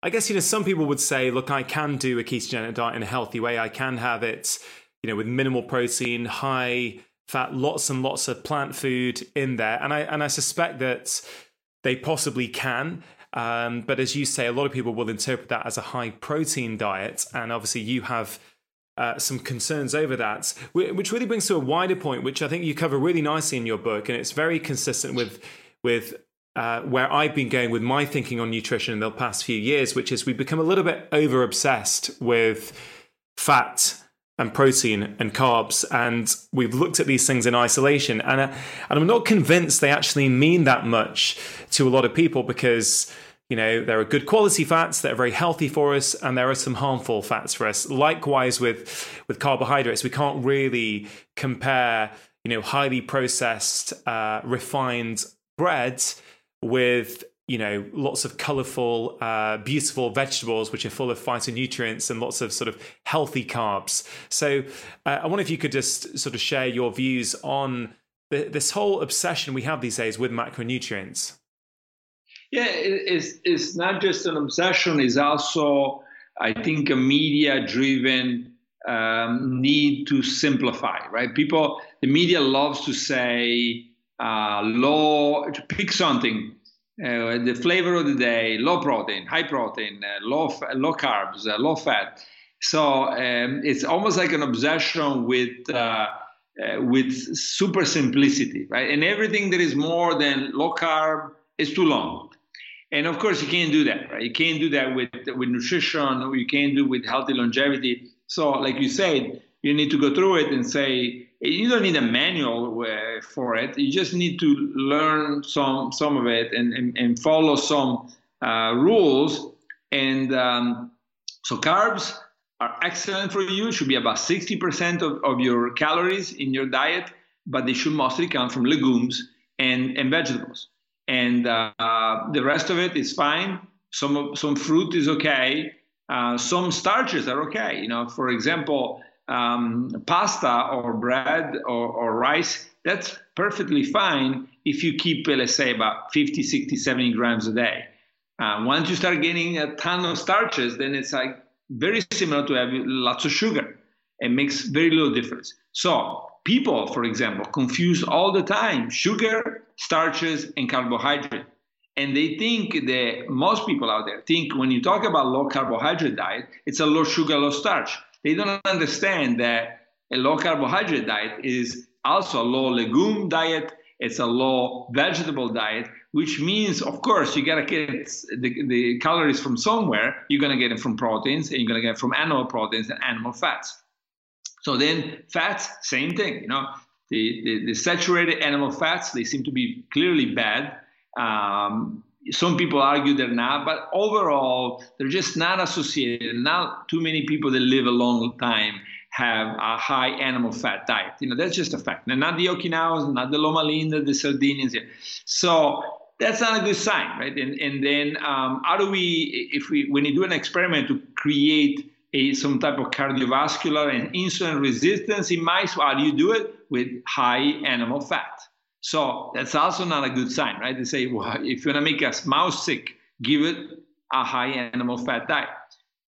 I guess, you know, some people would say, look, I can do a ketogenic diet in a healthy way. I can have it, you know, with minimal protein, high fat, lots and lots of plant food in there. And I and I suspect that they possibly can. Um, but as you say, a lot of people will interpret that as a high protein diet. And obviously, you have uh, some concerns over that, which really brings to a wider point, which I think you cover really nicely in your book. And it's very consistent with, with uh, where I've been going with my thinking on nutrition in the past few years, which is we've become a little bit over obsessed with fat and protein and carbs, and we've looked at these things in isolation, and uh, and I'm not convinced they actually mean that much to a lot of people because you know there are good quality fats that are very healthy for us, and there are some harmful fats for us. Likewise with with carbohydrates, we can't really compare you know highly processed, uh, refined bread with you know, lots of colorful, uh, beautiful vegetables which are full of phytonutrients and lots of sort of healthy carbs. So, uh, I wonder if you could just sort of share your views on the, this whole obsession we have these days with macronutrients. Yeah, it's, it's not just an obsession, it's also, I think, a media driven um, need to simplify, right? People, the media loves to say, uh, low, to pick something uh, the flavor of the day, low protein, high protein, uh, low low carbs, uh, low fat. So um, it's almost like an obsession with uh, with super simplicity, right? And everything that is more than low carb is too long. And of course, you can't do that, right? You can't do that with with nutrition. You can't do with healthy longevity. So, like you said, you need to go through it and say you don't need a manual uh, for it. You just need to learn some some of it and and, and follow some uh, rules. And um, so carbs are excellent for you. Should be about 60% of, of your calories in your diet, but they should mostly come from legumes and, and vegetables. And uh, the rest of it is fine. Some some fruit is okay. Uh, some starches are okay. You know, for example, um, pasta or bread or, or, rice, that's perfectly fine if you keep, let's say, about 50, 60, 70 grams a day. Uh, once you start getting a ton of starches, then it's like very similar to having lots of sugar. It makes very little difference. So people, for example, confuse all the time sugar, starches, and carbohydrate. And they think that most people out there think when you talk about low carbohydrate diet, it's a low sugar, low starch. They don't understand that a low carbohydrate diet is also a low legume diet. It's a low vegetable diet, which means, of course, you gotta get the, the calories from somewhere. You're gonna get them from proteins, and you're gonna get it from animal proteins and animal fats. So then, fats, same thing. You know, the, the, the saturated animal fats they seem to be clearly bad. Um, some people argue they're not, but overall, they're just not associated. Not too many people that live a long time have a high animal fat diet. You know, that's just a fact. Not the Okinawans, not the Loma Linda, the Sardinians. Yeah, So that's not a good sign, right? And, and then um, how do we, if we, when you do an experiment to create a, some type of cardiovascular and insulin resistance in mice, how do you do it? With high animal fat. So that's also not a good sign, right? They say, well, if you want to make a mouse sick, give it a high animal fat diet.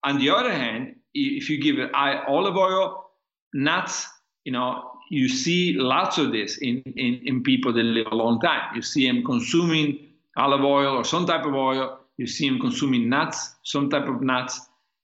On the other hand, if you give it olive oil, nuts, you know, you see lots of this in, in, in people that live a long time. You see them consuming olive oil or some type of oil. You see them consuming nuts, some type of nuts.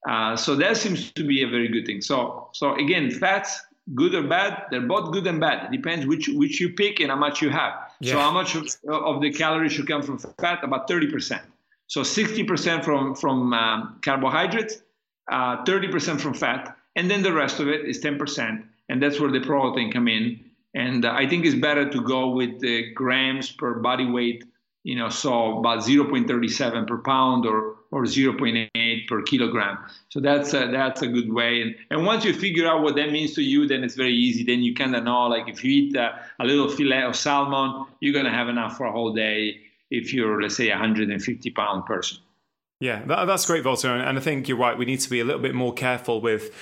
Uh, so that seems to be a very good thing. So, so again, fats good or bad they're both good and bad. It depends which which you pick and how much you have. Yeah. so how much of, of, the calories should come from fat? About 30% so 60% from from um, carbohydrates uh, 30% from fat and then the rest of it is 10% and that's where the protein come in. And uh, i think it's better to go with the grams per body weight you know, so about 0.37 per pound or, or 0.8 per kilogram. So that's a, that's a good way. And, and once you figure out what that means to you, then it's very easy. Then you kind of know, like if you eat a, a little fillet of salmon, you're going to have enough for a whole day if you're, let's say, a 150 pound person. Yeah, that, that's great, Valter. And I think you're right. We need to be a little bit more careful with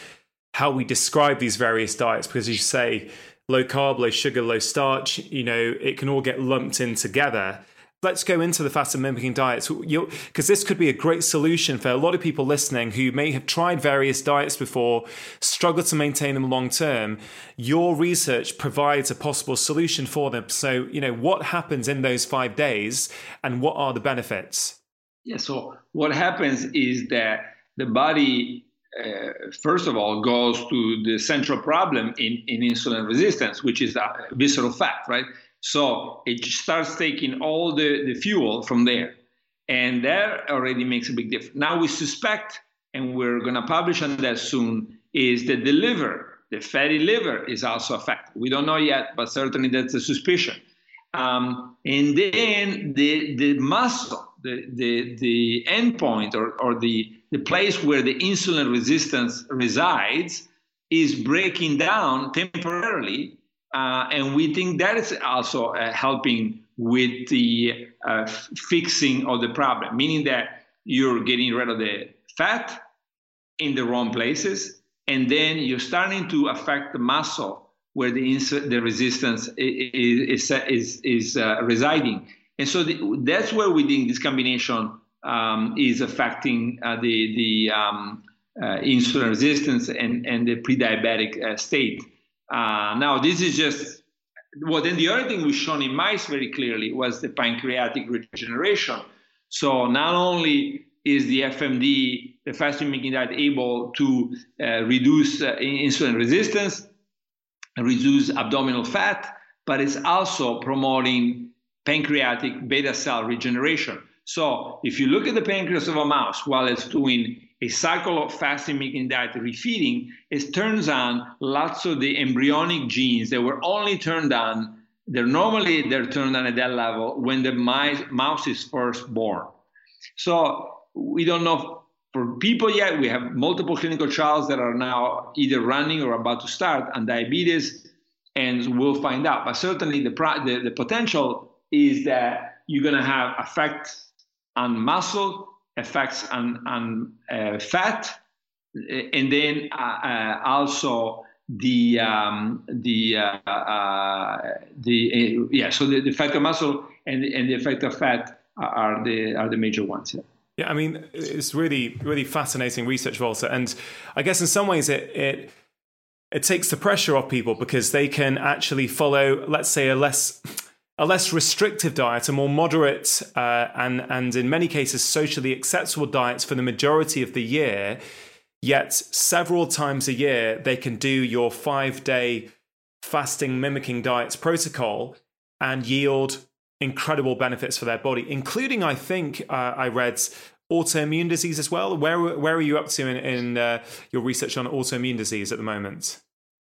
how we describe these various diets because you say low carb, low sugar, low starch, you know, it can all get lumped in together let's go into the fasting mimicking diets because this could be a great solution for a lot of people listening who may have tried various diets before, struggle to maintain them long term. Your research provides a possible solution for them. So, you know, what happens in those five days and what are the benefits? Yeah, so what happens is that the body uh, first of all, goes to the central problem in, in insulin resistance, which is visceral fat, right? So it starts taking all the, the fuel from there. And that already makes a big difference. Now we suspect, and we're going to publish on that soon, is that the liver the fatty liver is also affected. We don't know yet, but certainly that's a suspicion. Um, and then the, the muscle, the, the, the endpoint or, or the, the place where the insulin resistance resides is breaking down temporarily. Uh, and we think that is also uh, helping with the uh, fixing of the problem, meaning that you're getting rid of the fat in the wrong places, and then you're starting to affect the muscle where the, the resistance is, is, is, uh, residing. And so the, that's where we think this combination um, is affecting uh, the, the um, uh, insulin resistance and, and the pre-diabetic uh, state. Uh, now, this is just well, then the other thing we've shown in mice very clearly was the pancreatic regeneration. So not only is the FMD, the fasting mimicking diet, able to uh, reduce uh, insulin resistance, reduce abdominal fat, but it's also promoting pancreatic beta cell regeneration. So if you look at the pancreas of a mouse while it's doing a cycle of fasting mimicking diet refeeding, it turns on lots of the embryonic genes that were only turned on. They're normally they're turned on at that level when the mice, mouse is first born. So we don't know for people yet. We have multiple clinical trials that are now either running or about to start on diabetes, and we'll find out. But certainly the, the, the potential is that you're going to have effects on muscle effects on, on uh, fat, and then uh, uh, also the um, the uh, uh, the uh, yeah. So the, the effect of muscle and and the effect of fat are the are the major ones. Yeah. Yeah, I mean, it's really, really fascinating research, Valter. And I guess in some ways it, it it takes the pressure off people because they can actually follow, let's say, a less a less restrictive diet, a more moderate uh, and and in many cases socially acceptable diets for the majority of the year. Yet several times a year they can do your five day fasting mimicking diets protocol and yield incredible benefits for their body, including I think uh, I read autoimmune disease as well. Where where are you up to in, in uh, your research on autoimmune disease at the moment?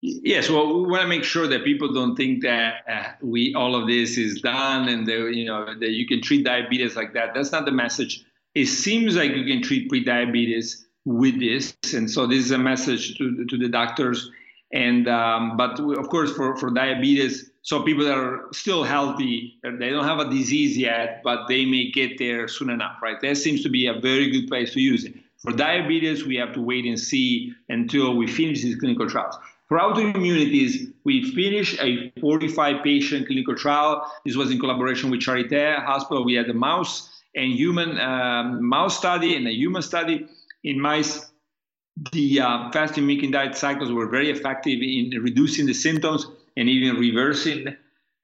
Yes, well, we want to make sure that people don't think that uh, we all of this is done and that, you know that you can treat diabetes like that. That's not the message. It seems like you can treat pre-diabetes with this, and so this is a message to to the doctors. And um, but of course, for for diabetes, so people that are still healthy, they don't have a disease yet, but they may get there soon enough, right? That seems to be a very good place to use it. For diabetes, we have to wait and see until we finish these clinical trials. For autoimmunities, we finished a 45 patient clinical trial. This was in collaboration with Charité Hospital. We had a mouse and human um, mouse study and a human study in mice. The uh, fasting mimicking diet cycles were very effective in reducing the symptoms and even reversing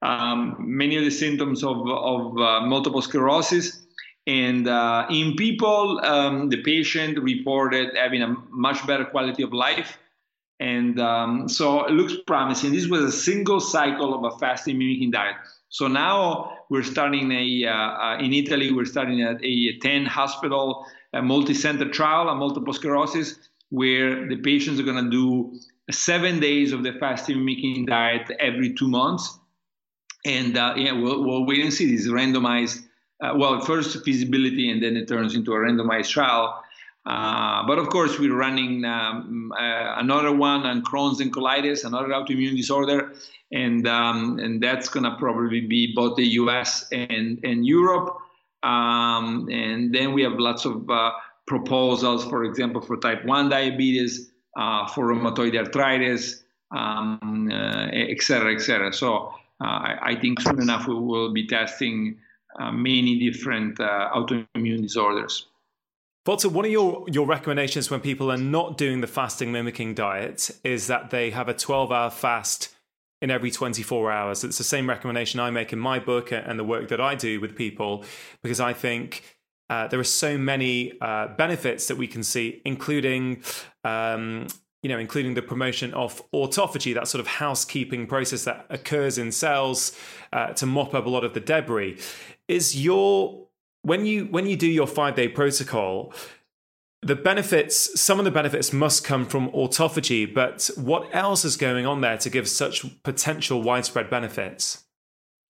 um, many of the symptoms of, of uh, multiple sclerosis. And uh, in people, um, the patient reported having a much better quality of life and um, so it looks promising. This was a single cycle of a fasting mimicking diet. So now we're starting a, uh, uh, in Italy, we're starting a, a 10 hospital, a multi-center trial on multiple sclerosis, where the patients are going to do seven days of the fasting mimicking diet every two months. And uh, yeah, we'll, we'll, wait and see. This randomized, uh, well, first feasibility, and then it turns into a randomized trial. Uh, but of course, we're running um, uh, another one on Crohn's and colitis, another autoimmune disorder, and um, and that's to probably be both the U.S. and and Europe. Um, and then we have lots of uh, proposals, for example, for type 1 diabetes, uh, for rheumatoid arthritis, um, uh, et cetera, et cetera. So I, I, think soon enough we will be testing many different autoimmune disorders. Valter, one of your, your recommendations when people are not doing the fasting mimicking diet is that they have a 12 hour fast in every 24 hours. It's the same recommendation I make in my book and the work that I do with people because I think uh, there are so many uh, benefits that we can see, including. Um, you know, including the promotion of autophagy, that sort of housekeeping process that occurs in cells uh, to mop up a lot of the debris. Is your when you when you do your five day protocol, the benefits, some of the benefits must come from autophagy, but what else is going on there to give such potential widespread benefits?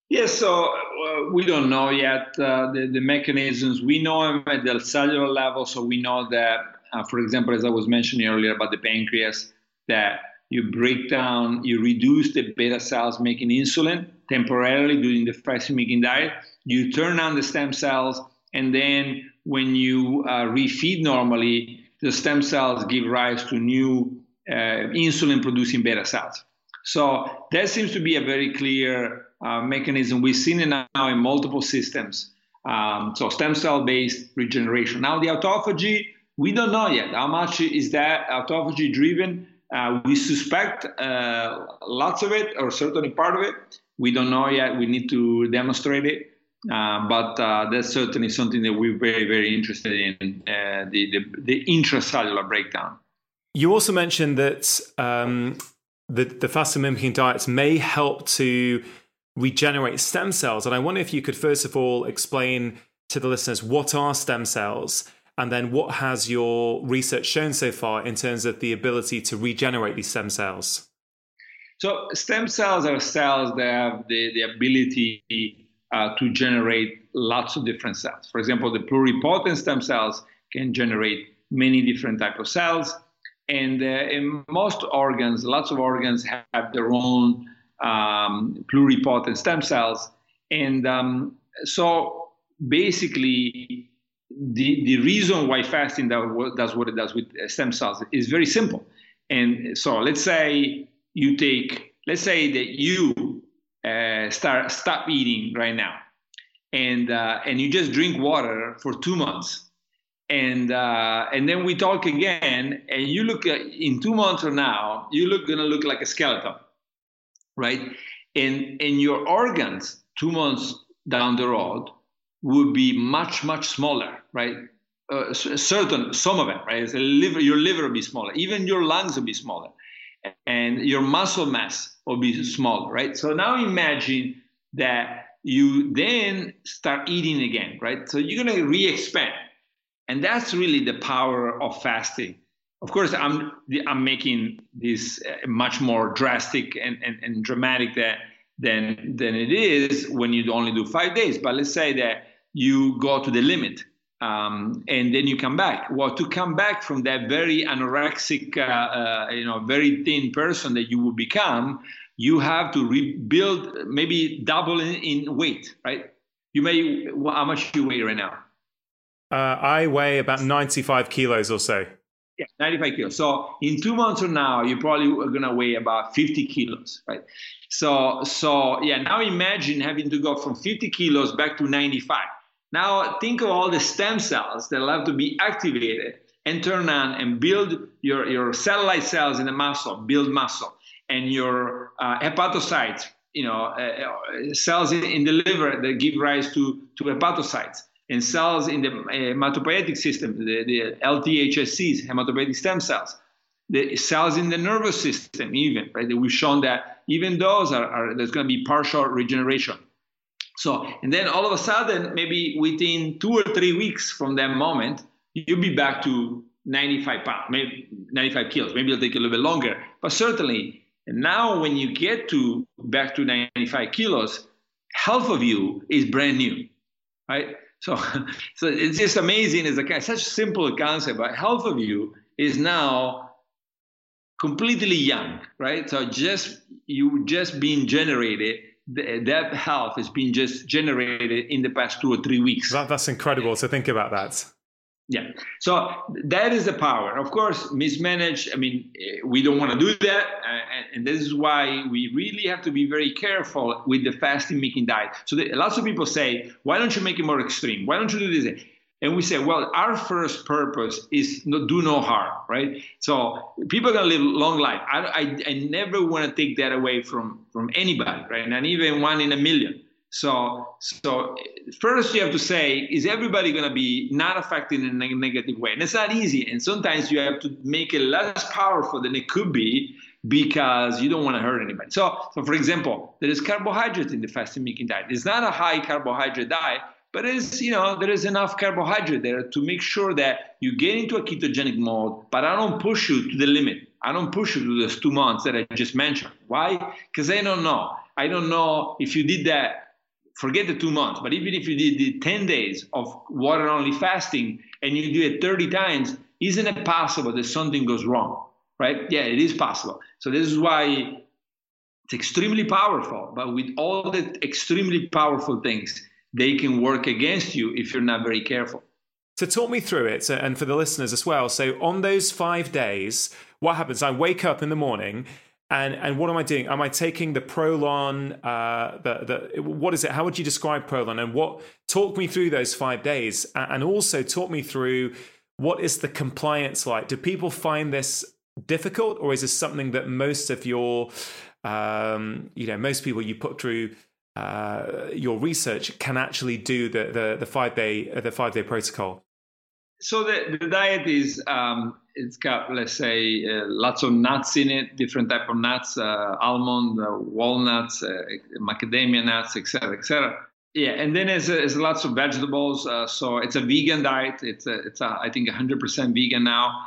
Yes, so uh, we don't know yet uh, the, the mechanisms. We know them at the cellular level, so we know that, uh, for example, as I was mentioning earlier about the pancreas, that you break down, you reduce the beta cells making insulin temporarily during the fasting mimicking diet. You turn on the stem cells, and then when you uh, refeed normally, the stem cells give rise to new uh, insulin producing beta cells. So that seems to be a very clear uh, mechanism. We've seen it now in multiple systems. Um, so stem cell based regeneration. Now, the autophagy, we don't know yet. How much is that autophagy driven? Uh, we suspect uh, lots of it, or certainly part of it. We don't know yet. We need to demonstrate it. Uh, but uh, that's certainly something that we're very, very interested in uh, the, the, the, intracellular breakdown. You also mentioned that um, the, the fasting mimicking diets may help to regenerate stem cells. And I wonder if you could, first of all, explain to the listeners what are stem cells and then what has your research shown so far in terms of the ability to regenerate these stem cells? So, stem cells are cells that have the, the ability uh, to generate lots of different cells. For example, the pluripotent stem cells can generate many different type of cells. And uh, in most organs, lots of organs have their own um, pluripotent stem cells. And um, so basically, the, the reason why fasting does what it does with stem cells is very simple. And so let's say you take, let's say that you uh, start stop eating right now, and uh, and you just drink water for two months, and uh, and then we talk again, and you look at, in two months from now, you look gonna look like a skeleton, right? And and your organs two months down the road would be much much smaller, right? Uh, certain some of them, right? Liver, your liver will be smaller, even your lungs will be smaller, and your muscle mass will be smaller, right? So now imagine that you then start eating again, right? So you're gonna re-expand, and that's really the power of fasting. Of course, I'm I'm making this uh, much more drastic and, and, and dramatic that than than it is when you only do five days. But let's say that you go to the limit um, and then you come back. Well, to come back from that very anorexic, uh, uh, you know, very thin person that you will become, you have to rebuild, maybe double in, in weight, right? You may, how much you weigh right now? Uh, I weigh about 95 kilos or so. Yeah, 95 kilos. So in two months from now, you probably are going to weigh about 50 kilos, right? So, so yeah, now imagine having to go from 50 kilos back to 95. Now think of all the stem cells that have to be activated and turn on and build your, your satellite cells in the muscle, build muscle, and your uh, hepatocytes, you know, uh, uh cells in, the liver that give rise to, to hepatocytes, and cells in the uh, hematopoietic system, the, the LTHSCs, hematopoietic stem cells, the cells in the nervous system, even, right? We've shown that even those are, are there's going to be partial regeneration. So, and then all of a sudden, maybe within two or three weeks from that moment, you'll be back to 95 pounds, maybe 95 kilos. Maybe it'll take a little bit longer, but certainly. And now, when you get to back to 95 kilos, half of you is brand new, right? So, so it's just amazing. It's a such simple concept, but half of you is now completely young, right? So just you just being generated that health has been just generated in the past two or three weeks. That, that's incredible to think about that. Yeah. So that is the power. Of course, mismanaged. I mean, we don't want to do that, uh, and this is why we really have to be very careful with the fasting mimicking diet. So the, lots of people say, "Why don't you make it more extreme? Why don't you do this?" And we say, well, our first purpose is no, do no harm, right? So people are gonna live long life. I, I, I never want to take that away from from anybody, right? Not even one in a million. So so first you have to say, is everybody gonna be not affected in a negative way? And it's not easy. And sometimes you have to make it less powerful than it could be because you don't want to hurt anybody. So, so for example, there is carbohydrate in the fasting mimicking diet. It's not a high carbohydrate diet, but it's you know there is enough carbohydrate there to make sure that you get into a ketogenic mode but i don't push you to the limit i don't push you to those two months that i just mentioned why because i don't know i don't know if you did that forget the two months but even if you did the 10 days of water only fasting and you do it 30 times isn't it possible that something goes wrong right yeah it is possible so this is why it's extremely powerful but with all the extremely powerful things they can work against you if you're not very careful. So, talk me through it, and for the listeners as well. So, on those five days, what happens? I wake up in the morning, and and what am I doing? Am I taking the Prolon? Uh, the the what is it? How would you describe Prolon? And what? Talk me through those five days, and also talk me through what is the compliance like. Do people find this difficult, or is this something that most of your, um, you know, most people you put through uh, your research can actually do the the, the five day the five day protocol? So the, the diet is um, it's got let's say uh, lots of nuts in it, different type of nuts, uh, almond, uh, walnuts, uh, macadamia nuts, etc., etc. Yeah, and then there's, there's lots of vegetables. so it's a vegan diet. It's a, it's a, I think 100% vegan now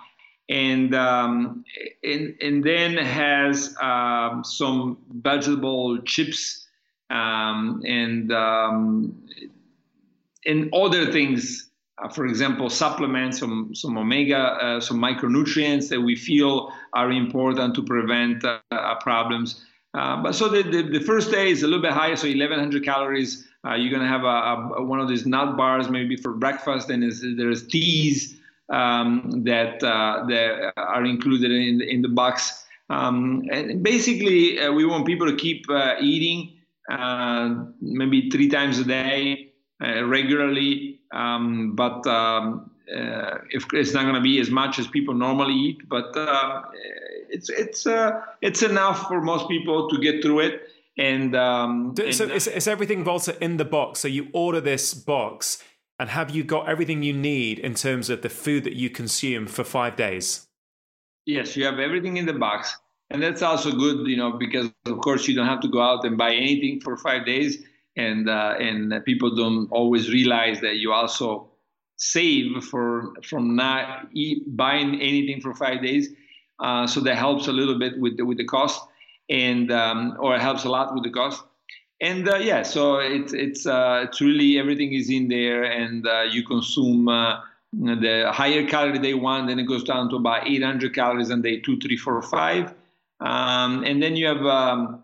and um, and and then has um, some vegetable chips um, and um, and other things. Uh, for example, supplements, some some omega, uh, some micronutrients that we feel are important to prevent uh, uh problems. Uh, but so the, the, the, first day is a little bit higher, so 1100 calories. You're gonna have a, a, one of these nut bars maybe for breakfast, and there's teas um, that that are included in in the box. Um, and basically, we want people to keep eating maybe three times a day regularly. Um, but um, uh, if it's not going to be as much as people normally eat, but it's it's it's enough for most people to get through it. And, um, so and, is, everything Valter in the box? So you order this box, and have you got everything you need in terms of the food that you consume for five days? Yes, you have everything in the box and that's also good, you know, because of course you don't have to go out and buy anything for five days, and uh, and people don't always realize that you also save for from not eat, buying anything for five days. Uh, so that helps a little bit with the, with the cost, and um, or it helps a lot with the cost. And uh, yeah, so it's it's uh, it's really everything is in there, and uh, you consume uh, the higher calorie day one, then it goes down to about 800 calories on day two, three, four, five um, and then you have um,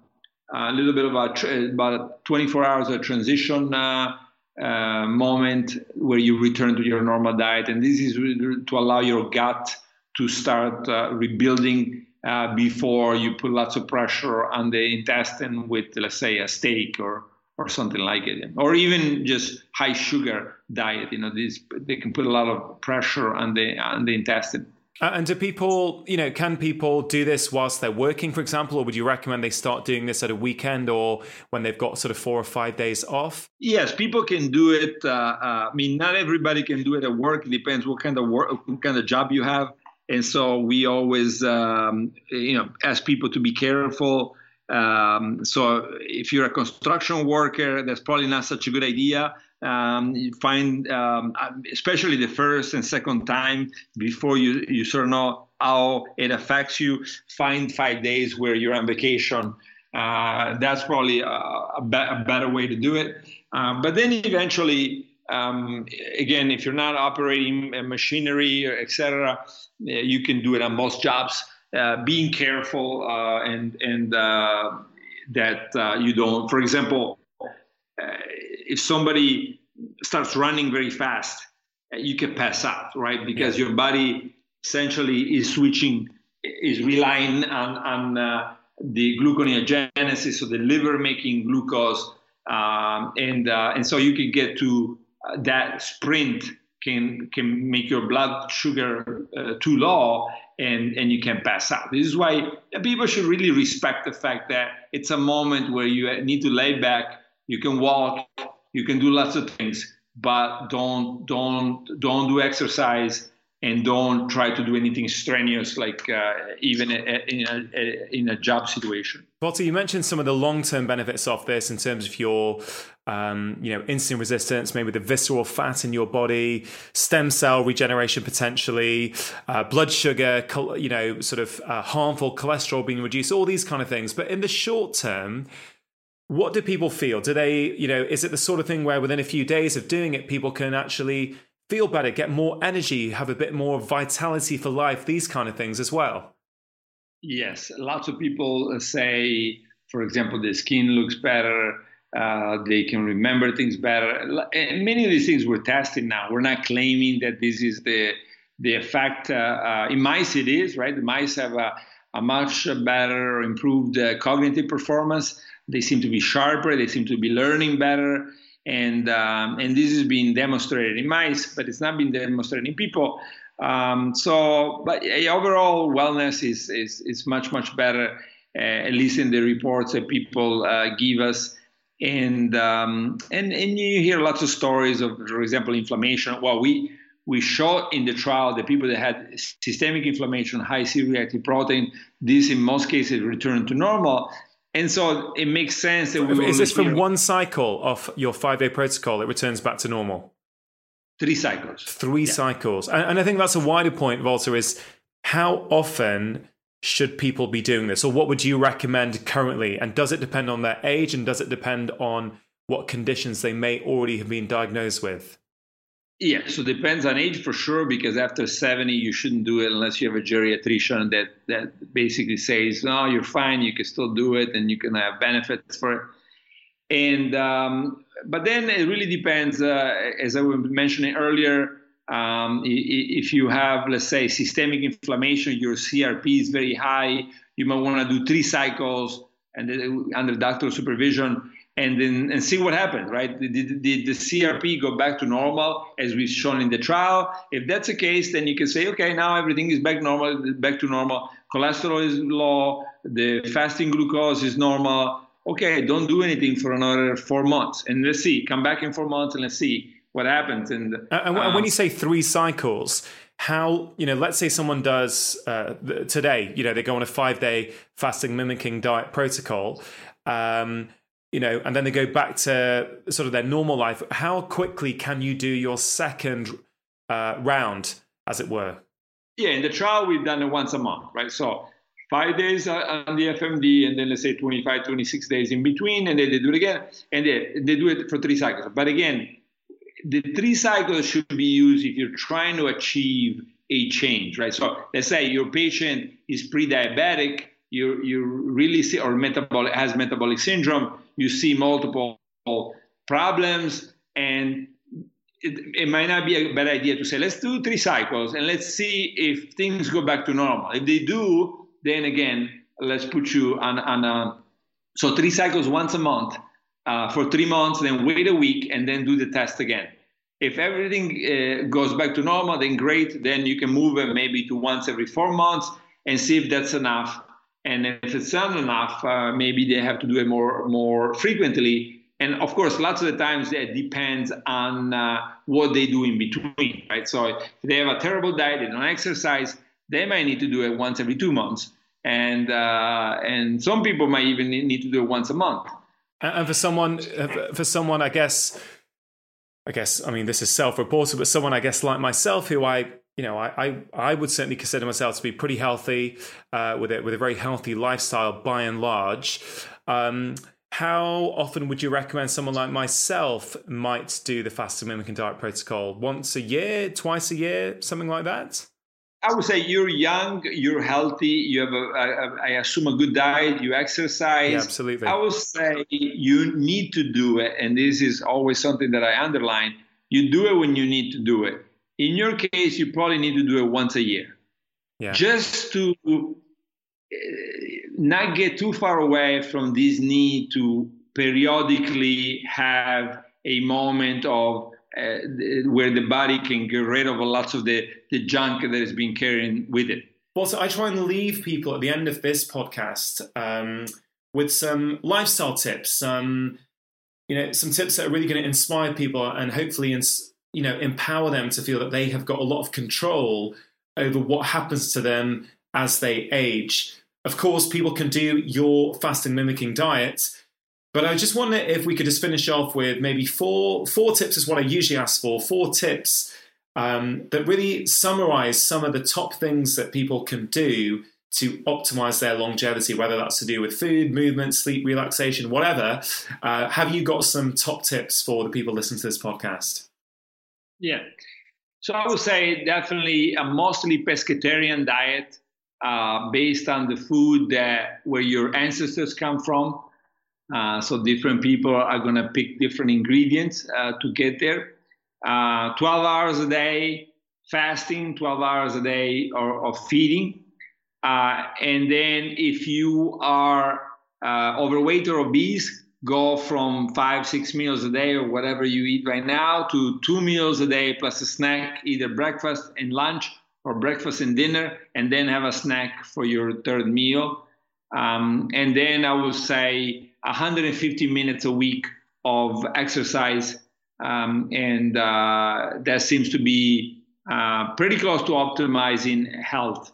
a little bit of a about 24 hours of transition uh, uh, moment where you return to your normal diet. And this is to allow your gut to start uh, rebuilding uh, before you put lots of pressure on the intestine with, let's say, a steak or or something like it, or even just high sugar diet. You know, this they can put a lot of pressure on the on the intestine. Uh, and do people, you know, can people do this whilst they're working, for example, or would you recommend they start doing this at a weekend or when they've got sort of four or five days off? Yes, people can do it. Uh, uh, I mean, not everybody can do it at work. It depends what kind of work, what kind of job you have. And so we always, um, you know, ask people to be careful. Um, so if you're a construction worker, that's probably not such a good idea um, find, um, especially the first and second time before you, you sort of know how it affects you, find five days where you're on vacation. Uh, that's probably a, a, be- a, better way to do it. Uh, but then eventually, um, again, if you're not operating machinery, etc., you can do it on most jobs. Uh, being careful uh, and and uh, that uh, you don't, for example, if somebody starts running very fast, you can pass out, right? Because yeah. your body essentially is switching, is relying on, on uh, the gluconeogenesis, so the liver making glucose, um, and uh, and so you can get to uh, that sprint can can make your blood sugar uh, too low, and and you can pass out. This is why people should really respect the fact that it's a moment where you need to lay back. You can walk, you can do lots of things, but don't don't don't do exercise and don't try to do anything strenuous, like uh, even in a, in a job situation. Valter, you mentioned some of the long-term benefits of this in terms of your, um, you know, insulin resistance, maybe the visceral fat in your body, stem cell regeneration potentially, uh, blood sugar, you know, sort of uh, harmful cholesterol being reduced, all these kind of things. But in the short term, what do people feel? Do they, you know, is it the sort of thing where within a few days of doing it, people can actually feel better, get more energy, have a bit more vitality for life, these kind of things as well? Yes, lots of people uh, say, for example, the skin looks better, uh, they can remember things better. And many of these things we're testing now. We're not claiming that this is the the effect. Uh, uh, in mice, it is right. The mice have a, a much better, improved uh, cognitive performance. They seem to be sharper. They seem to be learning better and um, and this is being demonstrated in mice, but it's not been demonstrated in people. Um, so, but overall wellness is is is much much better, uh, at least in the reports that people uh, give us. And um, and and you hear lots of stories of, for example, inflammation. Well, we we showed in the trial that people that had systemic inflammation, high C-reactive protein, this in most cases returned to normal. And so it makes sense that we is this from one cycle of your five day protocol? It returns back to normal. Three cycles. Three yeah. cycles, and, and I think that's a wider point, Valter. Is how often should people be doing this, or what would you recommend currently? And does it depend on their age, and does it depend on what conditions they may already have been diagnosed with? Yeah, so depends on age for sure, because after 70, you shouldn't do it unless you have a geriatrician that, that basically says, no, you're fine, you can still do it, and you can have benefits for it. And um, but then it really depends, uh, as I was mentioning earlier, um, if you have, let's say, systemic inflammation, your CRP is very high, you might want to do three cycles and under doctor supervision and then and see what happened, right? Did, did, the CRP go back to normal as we've shown in the trial? If that's the case, then you can say, okay, now everything is back normal, back to normal. Cholesterol is low, the fasting glucose is normal. Okay, don't do anything for another four months, and let's see. Come back in four months and let's see what happens. And, and when um, you say three cycles, how you know let's say someone does uh, today you know they go on a five day fasting mimicking diet protocol um, you know, and then they go back to sort of their normal life. How quickly can you do your second uh, round, as it were? Yeah, in the trial, we've done it once a month, right? So five days on the FMD, and then let's say 25, 26 days in between, and then they do it again, and they, they do it for three cycles. But again, the three cycles should be used if you're trying to achieve a change, right? So let's say your patient is pre-diabetic, you you really see or metabolic has metabolic syndrome you see multiple problems and it, it, might not be a bad idea to say let's do three cycles and let's see if things go back to normal. If they do then again let's put you on, on a so three cycles once a month uh, for three months then wait a week and then do the test again. If everything uh, goes back to normal then great then you can move it maybe to once every four months and see if that's enough and if it's not enough, uh, maybe they have to do it more more frequently. And of course, lots of the times that depends on uh, what they do in between, right? So if they have a terrible diet, they don't exercise, they might need to do it once every two months, and uh, and some people might even need to do it once a month. And for someone, for someone, I guess, I guess, I mean, this is self-reported, but someone, I guess, like myself, who I you know, I, I, I, would certainly consider myself to be pretty healthy, uh, with a with a very healthy lifestyle by and large. Um, how often would you recommend someone like myself might do the fasting mimicking diet protocol? Once a year, twice a year, something like that? I would say you're young, you're healthy, you have, a, a, I assume, a good diet, you exercise. Yeah, absolutely. I would say you need to do it, and this is always something that I underline. You do it when you need to do it in your case, you probably need to do it once a year. Yeah. Just to uh, not get too far away from this need to periodically have a moment of uh, where the body can get rid of lots of the, the junk that has been carrying with it. Well, so I try and leave people at the end of this podcast um, with some lifestyle tips, some you know, some tips that are really going to inspire people and hopefully ins- you know, empower them to feel that they have got a lot of control over what happens to them as they age. Of course, people can do your fasting mimicking diet, but I just wonder if we could just finish off with maybe four four tips is what I usually ask for. Four tips um, that really summarize some of the top things that people can do to optimize their longevity, whether that's to do with food, movement, sleep, relaxation, whatever. Uh, have you got some top tips for the people listening to this podcast? Yeah. So I would say definitely a mostly pescatarian diet uh, based on the food that where your ancestors come from. Uh, so different people are going to pick different ingredients uh, to get there. Uh, 12 hours a day fasting, 12 hours a day or of feeding. Uh, and then if you are uh, overweight or obese, go from five, six meals a day or whatever you eat right now to two meals a day plus a snack, either breakfast and lunch or breakfast and dinner, and then have a snack for your third meal. Um, and then I would say 150 minutes a week of exercise. Um, and uh, that seems to be uh, pretty close to optimizing health.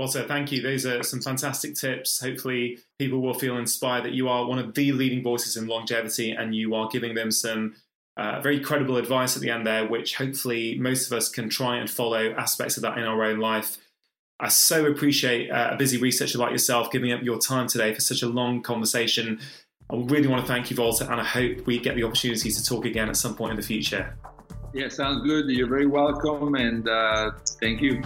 Valter, thank you. Those are some fantastic tips. Hopefully, people will feel inspired that you are one of the leading voices in longevity and you are giving them some uh, very credible advice at the end there, which hopefully most of us can try and follow aspects of that in our own life. I so appreciate uh, a busy researcher like yourself giving up your time today for such a long conversation. I really want to thank you, Valter, and I hope we get the opportunity to talk again at some point in the future. Yeah, sounds good. You're very welcome, and uh, thank you.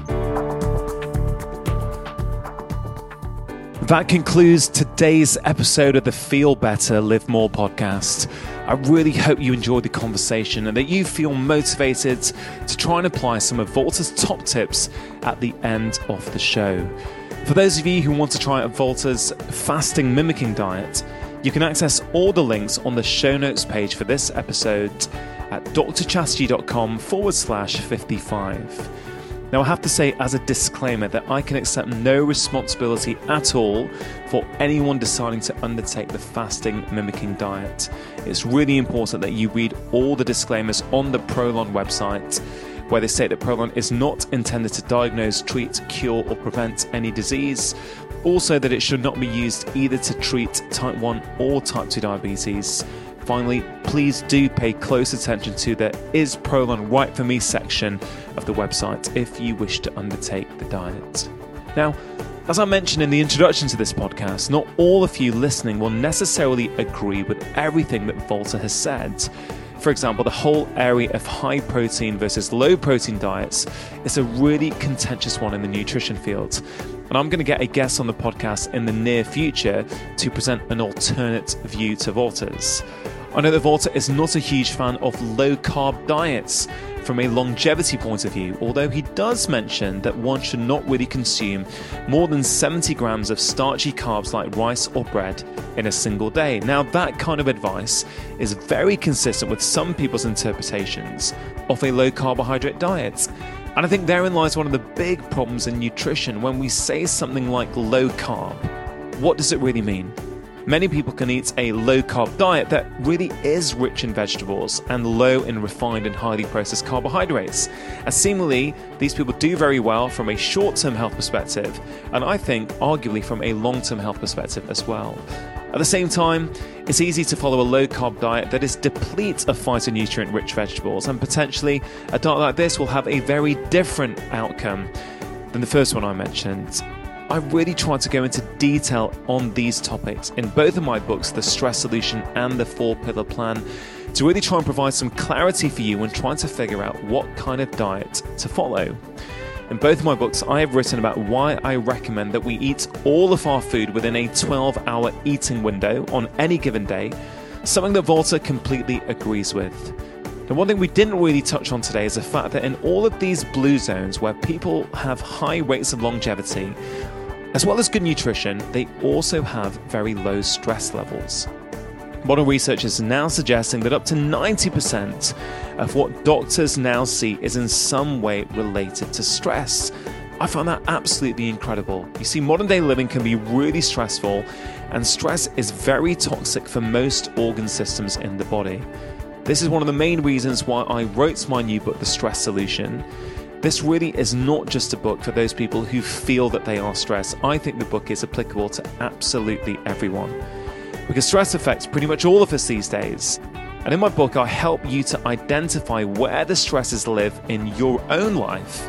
That concludes today's episode of the Feel Better, Live More podcast. I really hope you enjoyed the conversation and that you feel motivated to try and apply some of Valter's top tips at the end of the show. For those of you who want to try out Valter's fasting mimicking diet, you can access all the links on the show notes page for this episode at drchatterjee.com forward slash 55. Now, I have to say, as a disclaimer, that I can accept no responsibility at all for anyone deciding to undertake the fasting mimicking diet. It's really important that you read all the disclaimers on the Prolon website, where they state that Prolon is not intended to diagnose, treat, cure, or prevent any disease. Also, that it should not be used either to treat type 1 or type 2 diabetes finally, please do pay close attention to the Is Prolon Right For Me section of the website if you wish to undertake the diet. Now, as I mentioned in the introduction to this podcast, not all of you listening will necessarily agree with everything that Valter has said. For example, the whole area of high protein versus low protein diets is a really contentious one in the nutrition field. And I'm going to get a guest on the podcast in the near future to present an alternate view to Valter's. I know that Valter is not a huge fan of low carb diets from a longevity point of view, although he does mention that one should not really consume more than 70 grams of starchy carbs like rice or bread in a single day. Now, that kind of advice is very consistent with some people's interpretations of a low carbohydrate diet. And I think therein lies one of the big problems in nutrition when we say something like low carb. What does it really mean? Many people can eat a low carb diet that really is rich in vegetables and low in refined and highly processed carbohydrates. And seemingly, these people do very well from a short term health perspective, and I think arguably from a long term health perspective as well. At the same time, it's easy to follow a low carb diet that is deplete of phytonutrient rich vegetables, and potentially a diet like this will have a very different outcome than the first one I mentioned. I really try to go into detail on these topics in both of my books, The Stress Solution and The Four Pillar Plan, to really try and provide some clarity for you when trying to figure out what kind of diet to follow. In both of my books, I have written about why I recommend that we eat all of our food within a 12 hour eating window on any given day, something that Valter completely agrees with. And one thing we didn't really touch on today is the fact that in all of these blue zones where people have high rates of longevity, as well as good nutrition, they also have very low stress levels. Modern research is now suggesting that up to 90% of what doctors now see is in some way related to stress. I find that absolutely incredible. You see, modern day living can be really stressful, and stress is very toxic for most organ systems in the body. This is one of the main reasons why I wrote my new book, The Stress Solution. This really is not just a book for those people who feel that they are stressed. I think the book is applicable to absolutely everyone because stress affects pretty much all of us these days. And in my book, I help you to identify where the stresses live in your own life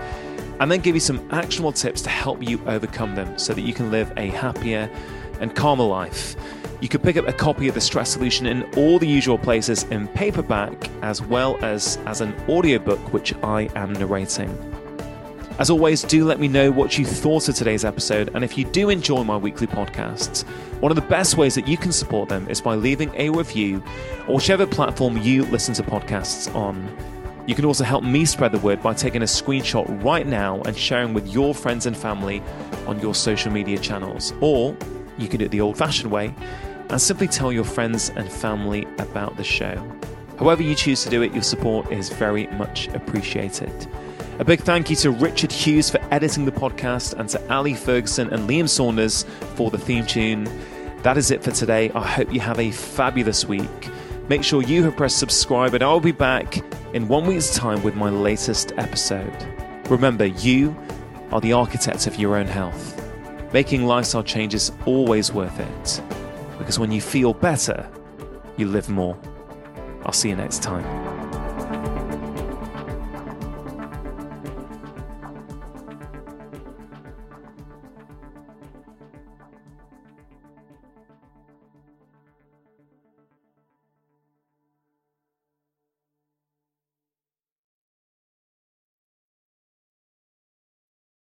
and then give you some actionable tips to help you overcome them so that you can live a happier and calmer life. You can pick up a copy of The Stress Solution in all the usual places in paperback as well as as an audiobook which I am narrating. As always, do let me know what you thought of today's episode, and if you do enjoy my weekly podcasts, one of the best ways that you can support them is by leaving a review or whichever platform you listen to podcasts on. You can also help me spread the word by taking a screenshot right now and sharing with your friends and family on your social media channels. Or you can do it the old fashioned way and simply tell your friends and family about the show. However, you choose to do it, your support is very much appreciated. A big thank you to Richard Hughes for editing the podcast and to Ali Ferguson and Liam Saunders for the theme tune. That is it for today. I hope you have a fabulous week. Make sure you have pressed subscribe, and I'll be back in one week's time with my latest episode. Remember, you are the architect of your own health. Making lifestyle changes always worth it because when you feel better, you live more. I'll see you next time.